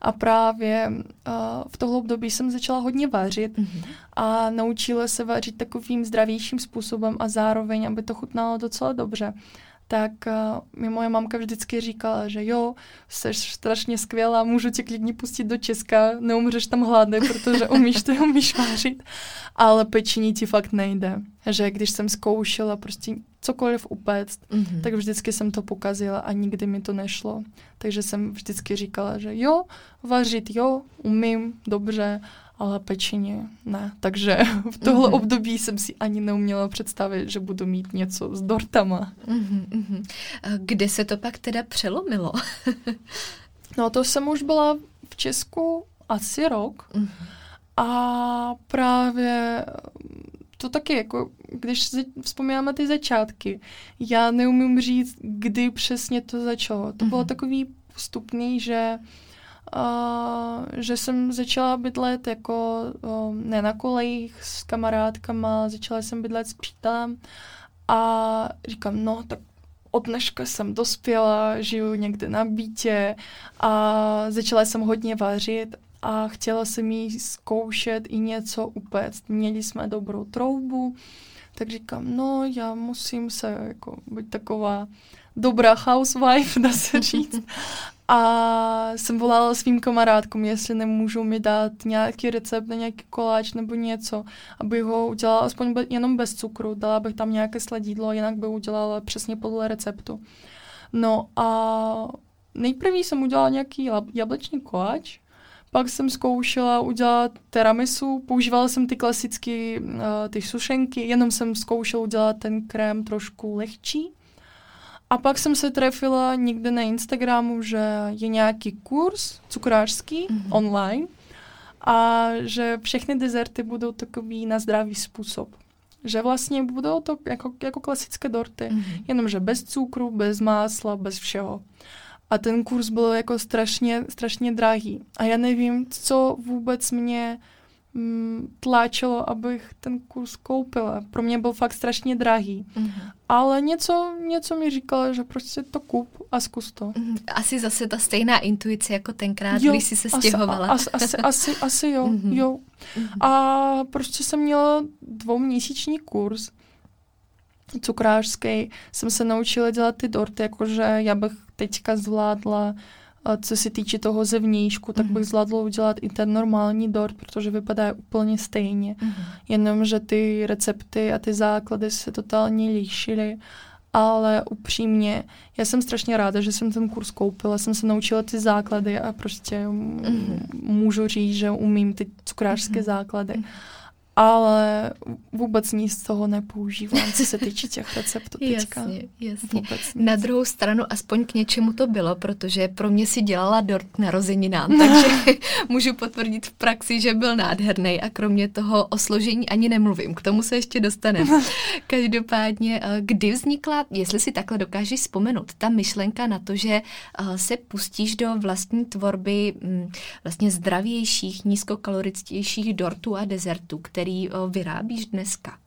A právě uh, v tohle období jsem začala hodně vařit mm-hmm. a naučila se vařit takovým zdravějším způsobem a zároveň, aby to chutnalo docela dobře tak uh, mi moje mamka vždycky říkala, že jo, jsi strašně skvělá, můžu tě klidně pustit do Česka, neumřeš tam hladný, protože umíš to umíš vařit, ale pečení ti fakt nejde. Že když jsem zkoušela prostě cokoliv upéct, mm-hmm. tak vždycky jsem to pokazila a nikdy mi to nešlo. Takže jsem vždycky říkala, že jo, vařit jo, umím, dobře, ale pečení ne. Takže v tohle mm-hmm. období jsem si ani neuměla představit, že budu mít něco s dortama. Mm-hmm. Kde se to pak teda přelomilo? no to jsem už byla v Česku asi rok mm-hmm. a právě to taky jako, když vzpomínáme ty začátky, já neumím říct, kdy přesně to začalo. To mm-hmm. bylo takový postupný, že Uh, že jsem začala bydlet jako uh, ne na kolejích s kamarádkama, začala jsem bydlet s přítelem a říkám, no tak od dneška jsem dospěla, žiju někde na bytě a začala jsem hodně vařit a chtěla jsem jí zkoušet i něco upéct. Měli jsme dobrou troubu, tak říkám, no já musím se jako být taková dobrá housewife, dá se říct. A jsem volala svým kamarádkům, jestli nemůžou mi dát nějaký recept na nějaký koláč nebo něco, aby ho udělala aspoň be, jenom bez cukru, dala bych tam nějaké sladidlo, jinak by udělala přesně podle receptu. No a nejprve jsem udělala nějaký jablečný koláč, pak jsem zkoušela udělat tiramisu, používala jsem ty klasické uh, ty sušenky, jenom jsem zkoušela udělat ten krém trošku lehčí. A pak jsem se trefila někde na Instagramu, že je nějaký kurz cukrářský mm-hmm. online a že všechny dezerty budou takový na zdravý způsob. Že vlastně budou to jako, jako klasické dorty, mm-hmm. jenomže bez cukru, bez másla, bez všeho. A ten kurz byl jako strašně, strašně drahý. A já nevím, co vůbec mě tlačilo, abych ten kurz koupila. Pro mě byl fakt strašně drahý. Mm-hmm. Ale něco, něco mi říkalo, že prostě to kup a zkus to. Mm-hmm. Asi zase ta stejná intuice jako tenkrát, jo, když jsi se stěhovala. Asi, asi, asi, asi jo, mm-hmm. jo. Mm-hmm. A prostě jsem měla dvouměsíční kurz cukrářský. Jsem se naučila dělat ty dorty, jakože já bych teďka zvládla a co se týče toho zevnějšku, tak bych mhm. zvládla udělat i ten normální dort, protože vypadá úplně stejně. Mm-hmm. Jenomže ty recepty a ty základy se totálně líšily. Ale upřímně, já jsem strašně ráda, že jsem ten kurz koupila, jsem se naučila ty základy a prostě mm-hmm. můžu říct, že umím ty cukrářské mm-hmm. základy. Ale vůbec nic z toho nepoužívám, co se týče těch receptů teďka. Jasně, jasně. Na druhou stranu aspoň k něčemu to bylo, protože pro mě si dělala dort narozeninám, takže můžu potvrdit v praxi, že byl nádherný a kromě toho o složení ani nemluvím, k tomu se ještě dostaneme. Každopádně, eh, kdy vznikla, jestli si takhle dokážeš vzpomenout, ta myšlenka na to, že eh, se pustíš do vlastní tvorby mm, vlastně zdravějších, nízkokaloričtějších dortů a dezertů, který vyrábíš dneska?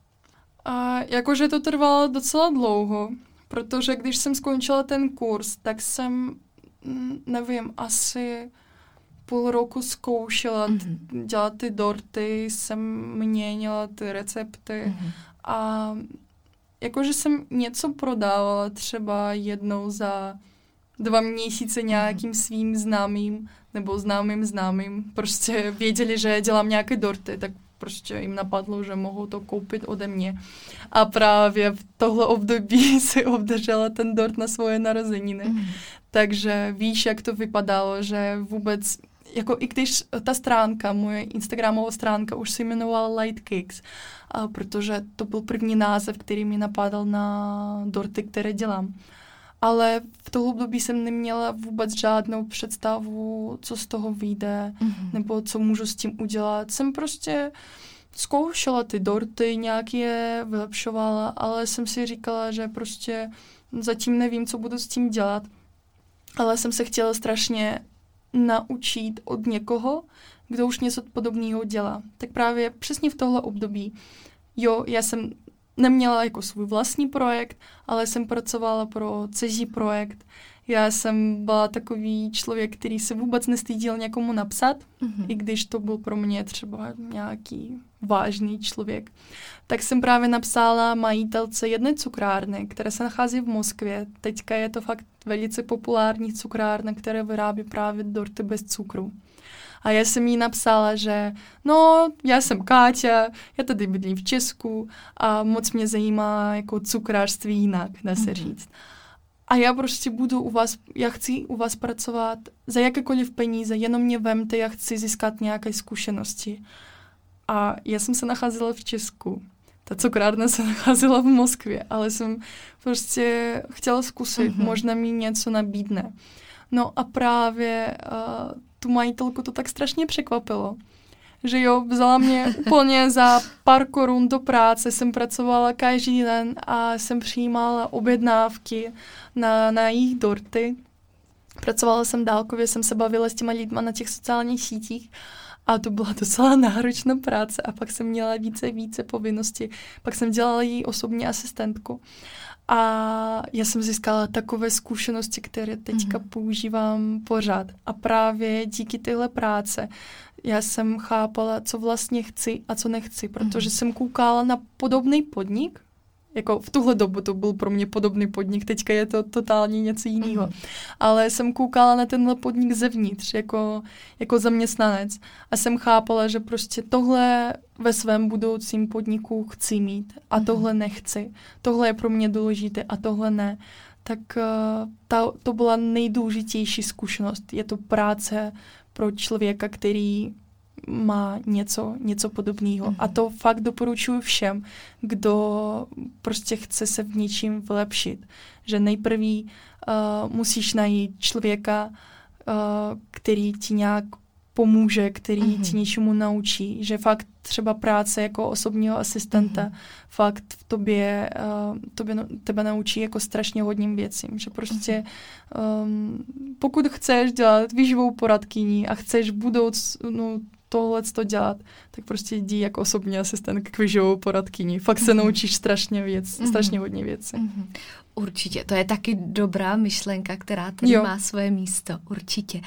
A jakože to trvalo docela dlouho, protože když jsem skončila ten kurz, tak jsem, mm, nevím, asi půl roku zkoušela mm-hmm. dělat ty dorty, jsem měnila ty recepty mm-hmm. a jakože jsem něco prodávala třeba jednou za dva měsíce mhm. nějakým svým známým nebo známým známým. Prostě věděli, že dělám nějaké dorty, tak prostě jim napadlo, že mohou to koupit ode mě. A právě v tohle období si obdržela ten dort na svoje narozeniny. Mm. Takže víš, jak to vypadalo, že vůbec jako i když ta stránka, moje Instagramová stránka už se jmenovala Light Cakes, a protože to byl první název, který mi napadal na dorty, které dělám ale v toho období jsem neměla vůbec žádnou představu, co z toho vyjde, mm-hmm. nebo co můžu s tím udělat. Jsem prostě zkoušela ty dorty, nějak je vylepšovala, ale jsem si říkala, že prostě zatím nevím, co budu s tím dělat. Ale jsem se chtěla strašně naučit od někoho, kdo už něco podobného dělá. Tak právě přesně v tohle období, jo, já jsem neměla jako svůj vlastní projekt, ale jsem pracovala pro cizí projekt. Já jsem byla takový člověk, který se vůbec nestydil někomu napsat, mm-hmm. i když to byl pro mě třeba nějaký vážný člověk. Tak jsem právě napsala majitelce jedné cukrárny, která se nachází v Moskvě. Teďka je to fakt velice populární cukrárna, která vyrábí právě dorty bez cukru. A já jsem jí napsala, že no, já jsem Káťa, já tady bydlím v Česku a moc mě zajímá jako cukrářství jinak, dá se mm-hmm. říct. A já prostě budu u vás, já chci u vás pracovat za jakékoliv peníze, jenom mě vemte, já chci získat nějaké zkušenosti. A já jsem se nacházela v Česku. Ta cukrárna se nacházela v Moskvě, ale jsem prostě chtěla zkusit, mm-hmm. možná mi něco nabídne. No a právě uh, tu majitelku to tak strašně překvapilo. Že jo, vzala mě úplně za pár korun do práce, jsem pracovala každý den a jsem přijímala objednávky na, na jejich dorty. Pracovala jsem dálkově, jsem se bavila s těma lidma na těch sociálních sítích a to byla docela náročná práce a pak jsem měla více více povinnosti. Pak jsem dělala její osobní asistentku. A já jsem získala takové zkušenosti, které teďka mm-hmm. používám pořád. A právě díky téhle práce já jsem chápala, co vlastně chci a co nechci, protože mm-hmm. jsem koukala na podobný podnik, jako v tuhle dobu to byl pro mě podobný podnik, teďka je to totálně něco jiného. Mm-hmm. Ale jsem koukala na tenhle podnik zevnitř, jako, jako zaměstnanec a jsem chápala, že prostě tohle ve svém budoucím podniku chci mít a mm-hmm. tohle nechci. Tohle je pro mě důležité a tohle ne. Tak uh, ta, to byla nejdůležitější zkušenost. Je to práce pro člověka, který má něco, něco podobného. Mm-hmm. A to fakt doporučuji všem, kdo prostě chce se v něčím vylepšit. Že nejprve uh, musíš najít člověka, uh, který ti nějak pomůže, který mm-hmm. ti něčemu naučí. Že fakt třeba práce jako osobního asistenta mm-hmm. fakt v tobě, uh, tobě, tebe naučí jako strašně hodním věcím. Že prostě mm-hmm. um, pokud chceš dělat výživou poradkyní a chceš v budoucnu tohle to dělat, tak prostě jdi jako osobní asistent k výživou poradkyni. Fakt se mm-hmm. naučíš strašně věc, mm-hmm. strašně hodně věcí. Mm-hmm. Určitě, to je taky dobrá myšlenka, která tady jo. má své místo, určitě.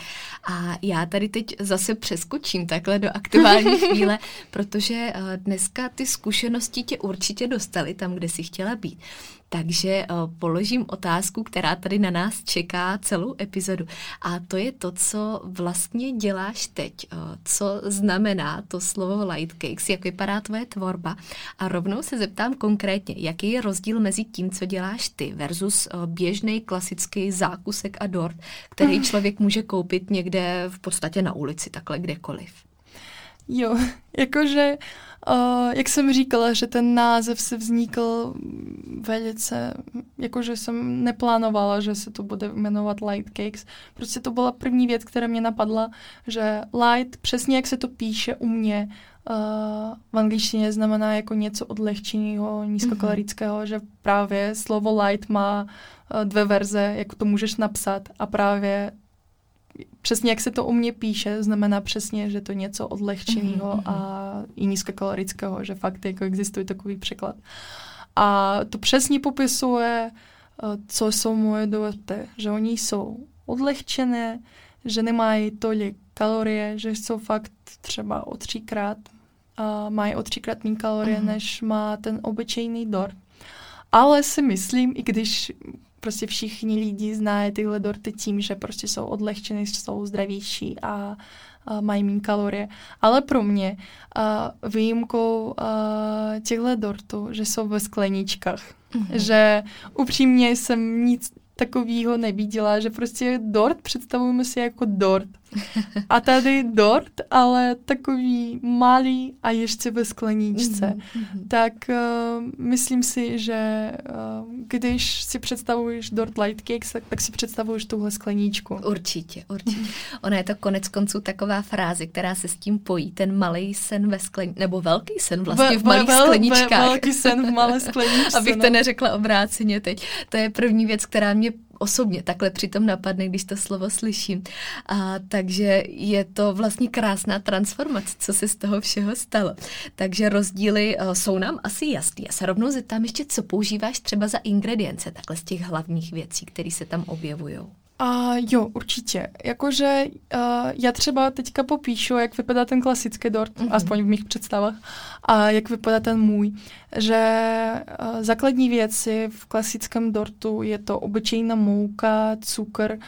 A já tady teď zase přeskočím takhle do aktuální chvíle, protože eh, dneska ty zkušenosti tě určitě dostaly tam, kde jsi chtěla být. Takže uh, položím otázku, která tady na nás čeká celou epizodu. A to je to, co vlastně děláš teď. Uh, co znamená to slovo light cakes, jak vypadá tvoje tvorba. A rovnou se zeptám konkrétně, jaký je rozdíl mezi tím, co děláš ty versus uh, běžný klasický zákusek a dort, který člověk může koupit někde v podstatě na ulici, takhle kdekoliv. Jo, jakože Uh, jak jsem říkala, že ten název se vznikl velice, jakože jsem neplánovala, že se to bude jmenovat Light Cakes. Prostě to byla první věc, která mě napadla, že light, přesně jak se to píše u mě, uh, v angličtině znamená jako něco odlehčeného, nízkokalorického, mm-hmm. že právě slovo light má uh, dvě verze, jak to můžeš napsat a právě přesně jak se to u mě píše, znamená přesně, že to něco odlehčeného mm-hmm. a i nízkokalorického, že fakt jako existuje takový překlad. A to přesně popisuje, eh, co jsou moje dorty, že oni jsou odlehčené, že nemají tolik kalorie, že jsou fakt třeba o třikrát, uh, mají o třikrát méně kalorie, mm-hmm. než má ten obyčejný dort. Ale si myslím, i když prostě všichni lidi znají tyhle dorty tím, že prostě jsou odlehčené, jsou zdravější a, a mají méně kalorie. Ale pro mě a výjimkou a, těchto dortů, že jsou ve skleničkách. Mm-hmm. Že upřímně jsem nic takového neviděla, že prostě dort představujeme si jako dort. A tady dort, ale takový malý a ještě ve skleničce. Mm-hmm. Tak uh, myslím si, že uh, když si představuješ dort light cakes, tak, tak si představuješ tuhle skleničku. Určitě, určitě. Ona je to konec konců taková fráze, která se s tím pojí. Ten malý sen ve skleničce, nebo velký sen vlastně v, v malých vel, skleničkách. Ve, velký sen v malé skleničce. Abych no. to neřekla obráceně teď. To je první věc, která mě osobně takhle přitom napadne, když to slovo slyším. A, takže je to vlastně krásná transformace, co se z toho všeho stalo. Takže rozdíly uh, jsou nám asi jasný. Já se rovnou zeptám ještě, co používáš třeba za ingredience takhle z těch hlavních věcí, které se tam objevují. A jo, určitě. Jakože uh, já třeba teďka popíšu, jak vypadá ten klasický dort, mm-hmm. aspoň v mých představách, a jak vypadá ten můj. Že uh, základní věci v klasickém dortu je to obyčejná mouka, cukr,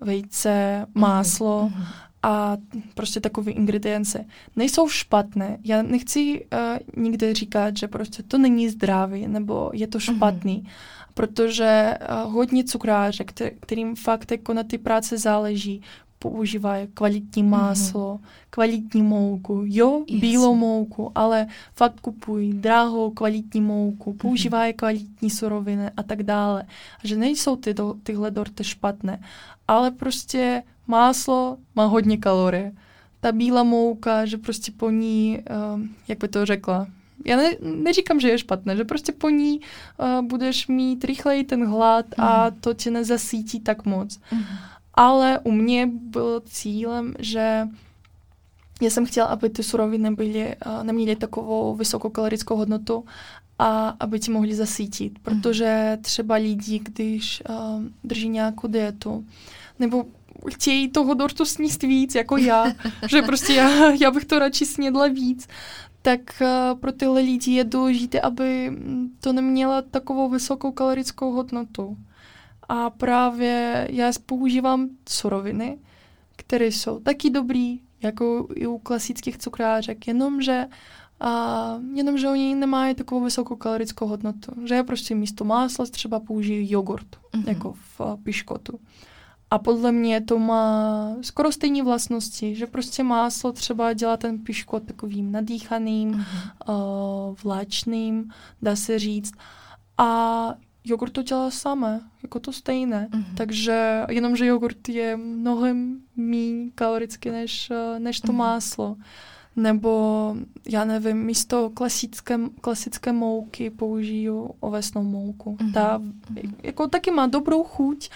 vejce, máslo mm-hmm. A prostě takové ingredience. Nejsou špatné. Já nechci uh, nikde říkat, že prostě to není zdravý, nebo je to špatný. Mm-hmm protože uh, hodně cukrářek, kterým fakt jako na ty práce záleží, používají kvalitní mhm. máslo, mm-hmm. kvalitní mouku, jo, yes. bílou mouku, ale fakt kupují drahou kvalitní mouku, mhm. používají mm-hmm. kvalitní suroviny a tak dále. A že nejsou ty do, tyhle dorty špatné, ale prostě máslo má hodně kalorie. Ta bílá mouka, že prostě po ní, um, jak by to řekla, já ne, neříkám, že je špatné, že prostě po ní uh, budeš mít rychleji ten hlad mm. a mhm. to tě nezasítí tak moc. Mm. Ale u mě bylo cílem, že já jsem chtěla, aby ty suroviny byly, uh, neměly takovou vysokou kalorickou hodnotu a aby ti mohli zasítit. Mhm. Protože třeba lidi, když uh, drží nějakou dietu, nebo chtějí toho dortu sníst víc, jako já, že prostě já, já bych to radši snědla víc, tak uh, pro tyhle lidi je důležité, aby to nemělo takovou vysokou kalorickou hodnotu. A právě já používám suroviny, které jsou taky dobrý, jako i u klasických cukrářek, jenomže a jenomže oni nemají takovou vysokou kalorickou hodnotu. Že já prostě místo másla třeba použiju jogurt, mm-hmm. jako v uh, piškotu. A podle mě to má skoro stejné vlastnosti, že prostě máslo třeba dělá ten piškot takovým nadýchaným, mm-hmm. uh, vláčným, dá se říct. A jogurt to dělá samé, jako to stejné. Mm-hmm. Takže jenomže jogurt je mnohem méně kalorický než, uh, než to mm-hmm. máslo. Nebo, já nevím, místo klasické, klasické mouky použiju ovesnou mouku. Mm-hmm. Ta mhm. jako taky má dobrou chuť,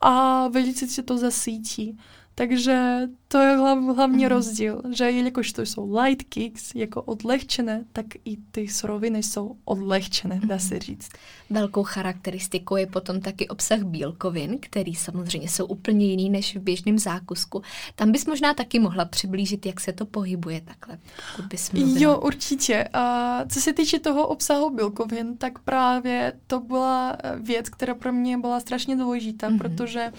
a velice se to zasítí. Takže to je hlav, hlavní mm. rozdíl, že jelikož to jsou light kicks, jako odlehčené, tak i ty suroviny jsou odlehčené, dá se říct. Velkou charakteristikou je potom taky obsah bílkovin, který samozřejmě jsou úplně jiný než v běžném zákusku. Tam bys možná taky mohla přiblížit, jak se to pohybuje takhle, bys mluvila. Jo, určitě. A co se týče toho obsahu bílkovin, tak právě to byla věc, která pro mě byla strašně důležitá, mm-hmm. protože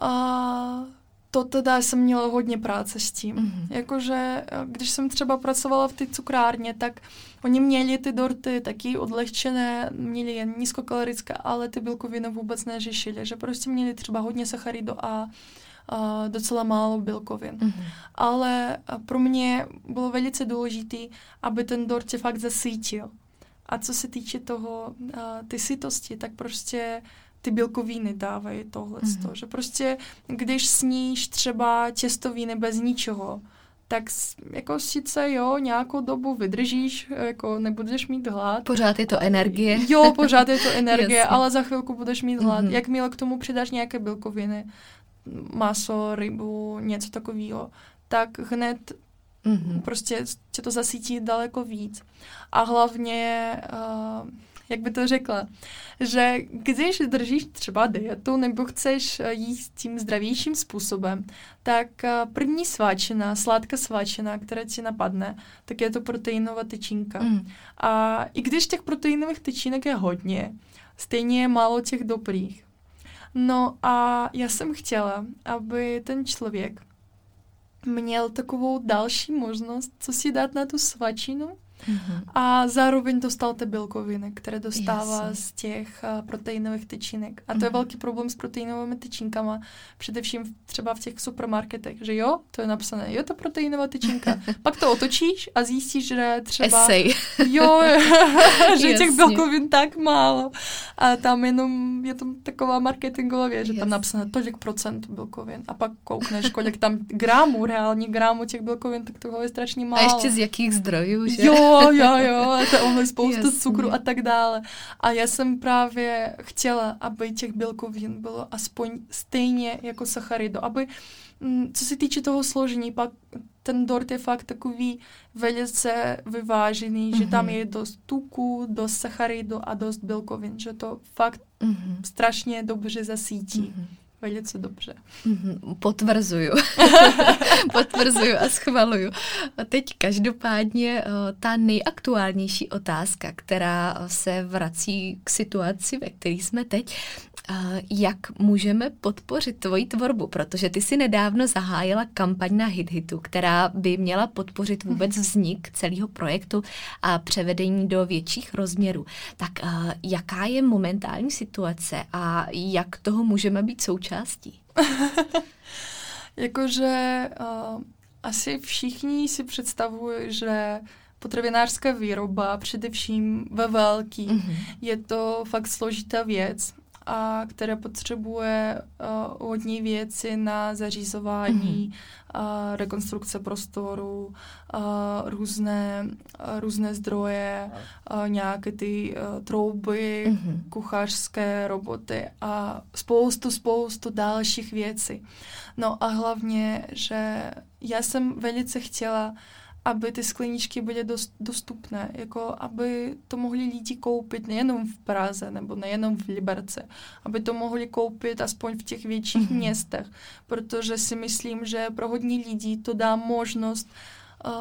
a, to teda jsem měla hodně práce s tím. Mm-hmm. Jakože, eh, když jsem třeba pracovala v té cukrárně, tak oni měli ty dorty taky odlehčené, měli jen nízkokalorické, ale ty bílkoviny vůbec neřešili, že prostě měli třeba hodně sacharidu a uh, docela málo bílkovin. Mm-hmm. Ale pro mě bylo velice důležité, aby ten dort se fakt zasítil. A co se týče toho, uh, ty sytosti, tak prostě ty bílkoviny dávají tohle. Mm-hmm. Že prostě, když sníš třeba těstoviny bez ničeho, tak jako sice jo, nějakou dobu vydržíš, jako nebudeš mít hlad. Pořád je to energie. Jo, pořád je to energie, ale za chvilku budeš mít hlad. Mm-hmm. Jakmile k tomu přidáš nějaké bílkoviny, maso, rybu, něco takového, tak hned mm-hmm. prostě tě to zasítí daleko víc. A hlavně uh, jak by to řekla, že když držíš třeba dietu nebo chceš jíst tím zdravějším způsobem, tak eh, první sváčina, sladká sváčina, která ti napadne, tak je to proteinová tyčinka. Mm. A i když těch proteinových tyčinek je hodně, stejně je málo těch dobrých. No a já jsem chtěla, aby ten člověk měl takovou další možnost, co si dát na tu svačinu, Mm-hmm. A zároveň dostal ty bílkoviny, které dostává Jasně. z těch uh, proteinových tyčinek. A to mm-hmm. je velký problém s proteinovými tyčinkama, především v, třeba v těch supermarketech, že jo, to je napsané, je to proteinová tyčinka. Pak to otočíš a zjistíš, že třeba... Essay. Jo, že těch bílkovin tak málo. A tam jenom je tam taková marketingová věc, že tam napsané tolik procent bílkovin. A pak koukneš, kolik tam gramů, reálně gramů těch bílkovin, tak toho je strašně málo. A ještě z jakých zdrojů, že? Jo, jo, jo, to je spoustu Jasně. cukru a tak dále. A já jsem právě chtěla, aby těch bílkovin bylo aspoň stejně jako sacharido, aby mm, co se týče toho složení, pak ten dort je fakt takový velice vyvážený, mm-hmm. že tam mhm. je dost tuku, dost sacharidu a dost bílkovin, že to fakt mm-hmm. strašně dobře zasítí. Mm-hmm. Velice dobře. Mm-hmm, potvrzuju. potvrzuju a schvaluju. A teď každopádně eh, ta nejaktuálnější otázka, která se vrací k situaci, ve které jsme teď, jak můžeme podpořit tvoji tvorbu, protože ty si nedávno zahájila kampaň na HitHitu, která by měla podpořit vůbec mhm. vznik celého projektu a převedení do větších rozměrů. Tak jaká je momentální situace a jak toho můžeme být součástí? Jakože uh, asi všichni si představují, že potravinářská výroba, především ve velký, mm-hmm. je to fakt složitá věc a které potřebuje uh, hodně věci na zařizování, mm-hmm. uh, rekonstrukce prostoru, uh, různé, uh, různé zdroje, uh, nějaké ty uh, trouby, mm-hmm. kuchařské roboty a spoustu, spoustu dalších věcí. No a hlavně, že já jsem velice chtěla aby ty skleničky byly dost, dostupné, jako aby to mohli lidi koupit nejenom v Praze nebo nejenom v Liberce, aby to mohli koupit aspoň v těch větších mm-hmm. městech, protože si myslím, že pro hodně lidí to dá možnost uh,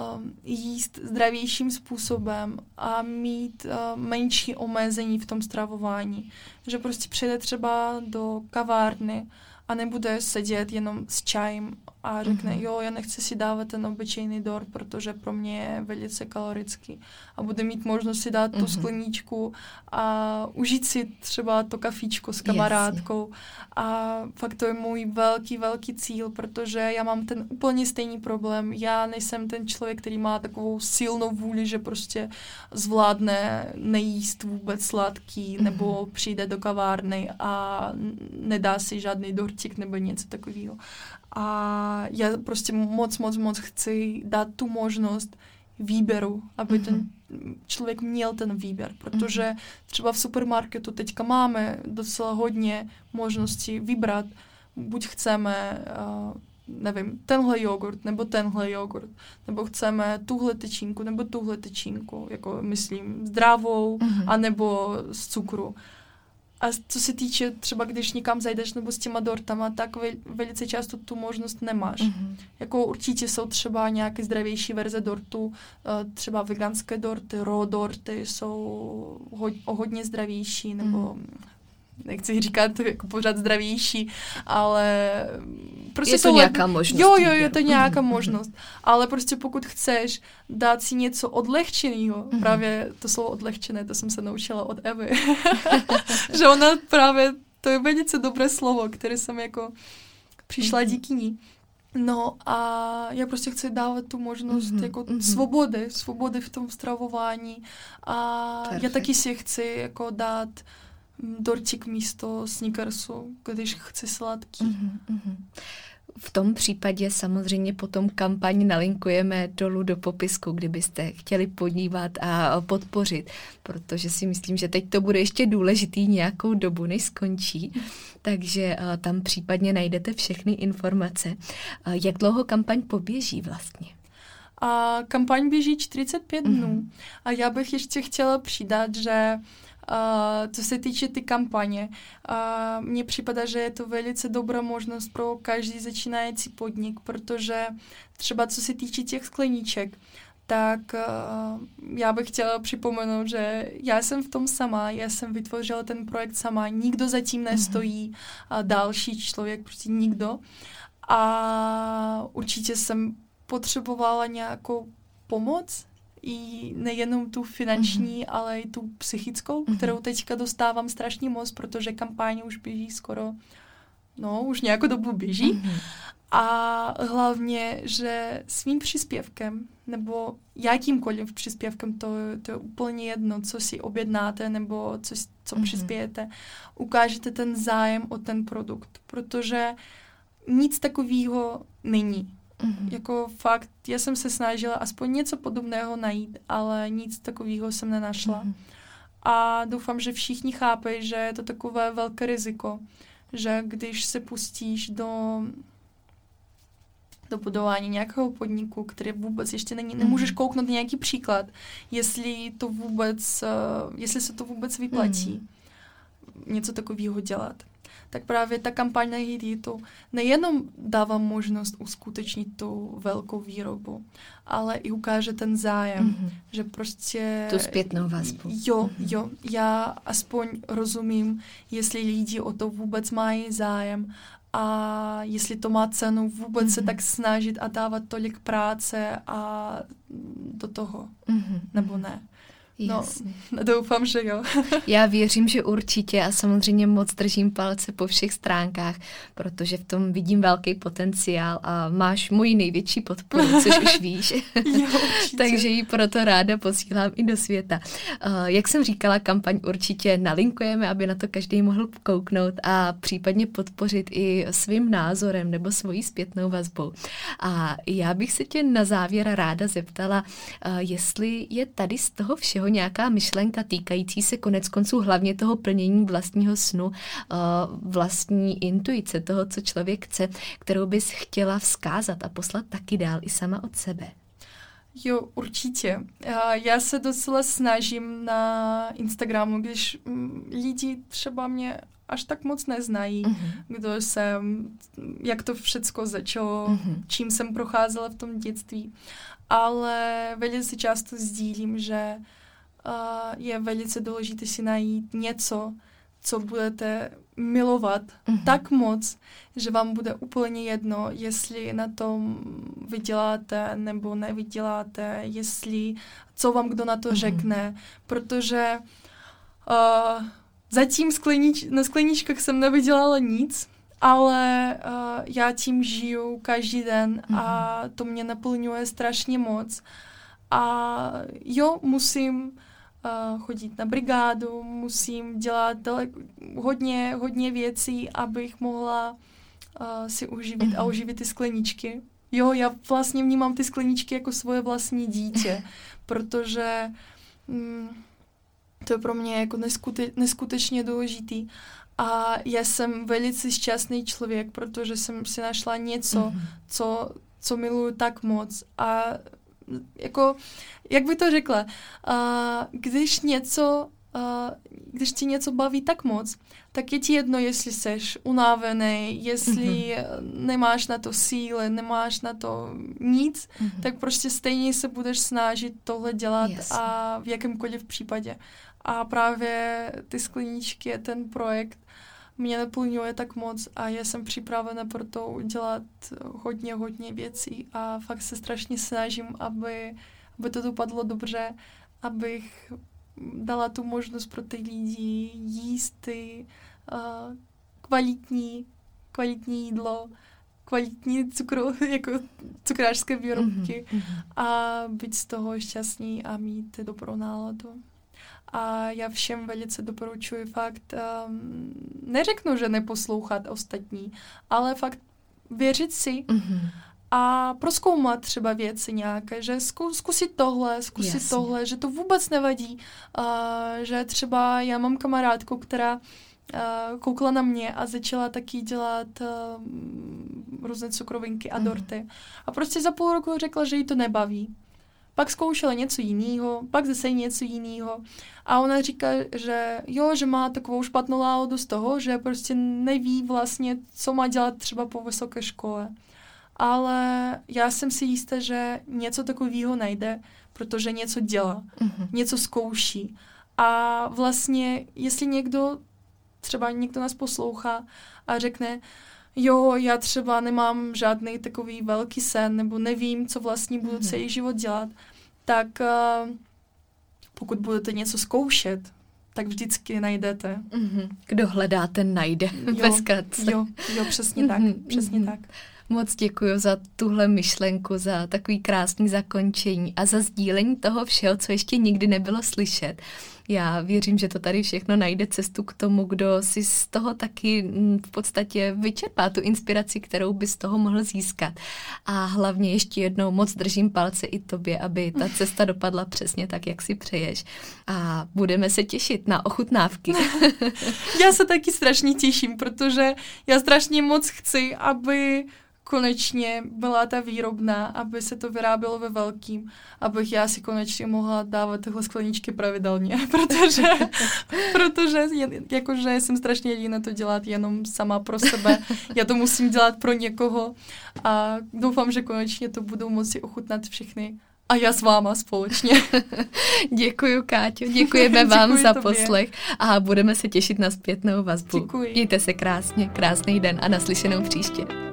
jíst zdravějším způsobem a mít uh, menší omezení v tom stravování. Že prostě přijde třeba do kavárny a nebude sedět jenom s čajem a řekne, mm-hmm. jo, já nechci si dávat ten obyčejný dort, protože pro mě je velice kalorický. A bude mít možnost si dát mm-hmm. tu mhm. skleničku a užít si třeba to kafíčko s kamarádkou. Yes. A fakt to je můj velký, velký cíl, protože já mám ten úplně stejný problém. Já nejsem ten člověk, který má takovou silnou vůli, že prostě zvládne nejíst vůbec sladký, mm-hmm. nebo přijde do kavárny a nedá si žádný dortík nebo něco takového. A já prostě moc, moc, moc chci dát tu možnost výběru, aby mm-hmm. ten mhm. člověk měl ten výběr, protože mm-hmm. třeba v supermarketu teďka máme docela hodně možností vybrat, buď chceme, uh, nevím, tenhle jogurt, nebo tenhle jogurt, nebo chceme tuhle tyčinku, nebo tuhle tyčinku, jako myslím zdravou, mm-hmm. anebo z cukru. A co se týče třeba, když někam zajdeš nebo s těma dortama, tak ve, velice často tu možnost nemáš. Mm-hmm. Jako určitě jsou třeba nějaké zdravější verze dortu, eh, třeba veganské dorty, raw dorty jsou ho, o hodně zdravější, nebo mm-hmm nechci říkat jako pořád zdravější, ale prostě je to nějaká možnost. Jo, jo, je to nějaká mm-hmm. možnost. Ale prostě pokud chceš dát si něco odlehčeného, mm-hmm. právě to slovo odlehčené, to jsem se naučila od Evy, že ona právě, to je velice dobré slovo, které jsem jako přišla mm-hmm. díky ní. No a já prostě chci dávat tu možnost mm-hmm, jako mm-hmm. svobody, svobody v tom stravování a Perfect. já taky si chci jako dát dortík místo sneakersu, když chci sladký. Mm-hmm, v tom případě samozřejmě potom kampaň nalinkujeme dolů do popisku, kdybyste chtěli podívat a podpořit, protože si myslím, že teď to bude ještě důležitý nějakou dobu, než skončí, takže eh, tam případně najdete všechny informace. Eh, jak dlouho kampaň poběží vlastně? A kampaň běží 45 dnů. Mm-hmm. A já bych ještě chtěla přidat, že Uh, co se týče ty kampaně, uh, mně připadá, že je to velice dobrá možnost pro každý začínající podnik, protože třeba co se týče těch skleníček, tak uh, já bych chtěla připomenout, že já jsem v tom sama, já jsem vytvořila ten projekt sama, nikdo zatím mhm. nestojí, mm-hmm. další člověk, prostě nikdo. A určitě jsem potřebovala nějakou pomoc, i nejenom tu finanční, mm-hmm. ale i tu psychickou, mm-hmm. kterou teďka dostávám strašně moc, protože kampaně už běží skoro, no, už nějakou dobu běží. Mm-hmm. A hlavně, že svým příspěvkem, nebo jakýmkoliv příspěvkem, to, to je úplně jedno, co si objednáte, nebo co, co mm-hmm. přispějete, ukážete ten zájem o ten produkt, protože nic takového není. Mm-hmm. Jako fakt, já jsem se snažila aspoň něco podobného najít, ale nic takového jsem nenašla. Mm-hmm. A doufám, že všichni chápejí, že je to takové velké riziko, že když se pustíš do do budování nějakého podniku, který vůbec ještě není, nemůžeš mm. kouknout nějaký příklad, jestli to vůbec, uh, jestli se to vůbec vyplatí mm. něco takového dělat tak právě ta kampaň na Hiditu nejenom dává možnost uskutečnit tu velkou výrobu, ale i ukáže ten zájem, mm-hmm. že prostě... Tu zpětnou vazbu. Jo, mm-hmm. jo, já aspoň rozumím, jestli lidi o to vůbec mají zájem a jestli to má cenu vůbec mm-hmm. se tak snažit a dávat tolik práce a do toho, mm-hmm. nebo ne. No, Jasně. No, doufám, že jo. Já věřím, že určitě a samozřejmě moc držím palce po všech stránkách, protože v tom vidím velký potenciál a máš můj největší podporu, což už víš. jo, Takže ji proto ráda posílám i do světa. Uh, jak jsem říkala, kampaň určitě nalinkujeme, aby na to každý mohl kouknout a případně podpořit i svým názorem nebo svojí zpětnou vazbou. A já bych se tě na závěr ráda zeptala, uh, jestli je tady z toho všeho nějaká myšlenka týkající se konec konců hlavně toho plnění vlastního snu, eh, vlastní intuice, toho, co člověk chce, kterou bys chtěla vzkázat a poslat taky dál i sama od sebe? Jo, určitě. Já se docela snažím na Instagramu, když mm, lidi třeba mě až tak moc neznají, uh-huh. kdo jsem, jak to všecko začalo, uh-huh. čím jsem procházela v tom dětství. Ale velice často sdílím, že je velice důležité si najít něco, co budete milovat mm-hmm. tak moc, že vám bude úplně jedno, jestli na tom vyděláte nebo nevyděláte, jestli co vám kdo na to mm-hmm. řekne, protože uh, zatím sklenič, na skleníčkách jsem nevydělala nic, ale uh, já tím žiju každý den mm-hmm. a to mě naplňuje strašně moc. A jo, musím uh, chodit na brigádu, musím dělat daleko, hodně, hodně věcí, abych mohla uh, si uživit a mhm. uživit ty skleničky. Jo, já vlastně vnímám ty skleničky jako svoje vlastní dítě, protože mm, to je pro mě jako neskute, neskutečně důležitý. A já jsem velice šťastný člověk, protože jsem si našla něco, mm-hmm. co, co miluju tak moc. A jako, jak by to řekla, uh, když něco, uh, když ti něco baví tak moc, tak je ti jedno, jestli seš unavený, jestli mm-hmm. nemáš na to síly, nemáš na to nic, mm-hmm. tak prostě stejně se budeš snažit tohle dělat yes. a v jakémkoliv případě. A právě ty skleníčky, ten projekt mě naplňuje tak moc a já jsem připravena pro to udělat hodně, hodně věcí a fakt se strašně snažím, aby, aby to dopadlo dobře, abych dala tu možnost pro ty lidi jíst ty uh, kvalitní, kvalitní jídlo kvalitní cukru, jako cukrářské výrobky mm-hmm. a být z toho šťastný a mít dobrou náladu. A já všem velice doporučuji fakt, um, neřeknu, že neposlouchat ostatní, ale fakt věřit si mm-hmm. a proskoumat třeba věci nějaké, že zku, zkusit tohle, zkusit Jasně. tohle, že to vůbec nevadí, uh, že třeba já mám kamarádku, která uh, koukla na mě a začala taky dělat uh, různé cukrovinky a mhm. dorty. Mm. A prostě za půl roku řekla, že jí to nebaví. Pak zkoušela něco jiného, pak zase něco jiného. A ona říká, že jo, že má takovou špatnou náladu z toho, že prostě neví vlastně, co má dělat třeba po vysoké škole. Ale já jsem si jistá, že něco takového najde, protože něco dělá, mm-hmm. něco zkouší. A vlastně, jestli někdo, třeba někdo nás poslouchá a řekne, jo, já třeba nemám žádný takový velký sen, nebo nevím, co vlastně budu mm-hmm. celý život dělat, tak uh, pokud budete něco zkoušet, tak vždycky najdete. Mm-hmm. Kdo hledá, ten najde. Jo, jo, jo, přesně tak, mm-hmm. přesně mm-hmm. tak. Moc děkuji za tuhle myšlenku, za takový krásný zakončení a za sdílení toho všeho, co ještě nikdy nebylo slyšet. Já věřím, že to tady všechno najde cestu k tomu, kdo si z toho taky mm, v podstatě vyčerpá tu inspiraci, kterou by z toho mohl získat. A hlavně ještě jednou moc držím palce i tobě, aby ta cesta dopadla přesně tak, jak si přeješ. A budeme se těšit na ochutnávky. já se taky strašně těším, protože já strašně moc chci, aby konečně byla ta výrobna, aby se to vyrábělo ve velkým, abych já si konečně mohla dávat tyhle skleničky pravidelně, protože, protože jakože jsem strašně jediná to dělat jenom sama pro sebe. Já to musím dělat pro někoho a doufám, že konečně to budou moci ochutnat všechny a já s váma společně. Děkuji, Káťo, děkujeme vám Děkuji za tobě. poslech a budeme se těšit na zpětnou vazbu. Děkuji. Mějte se krásně, krásný den a naslyšenou příště.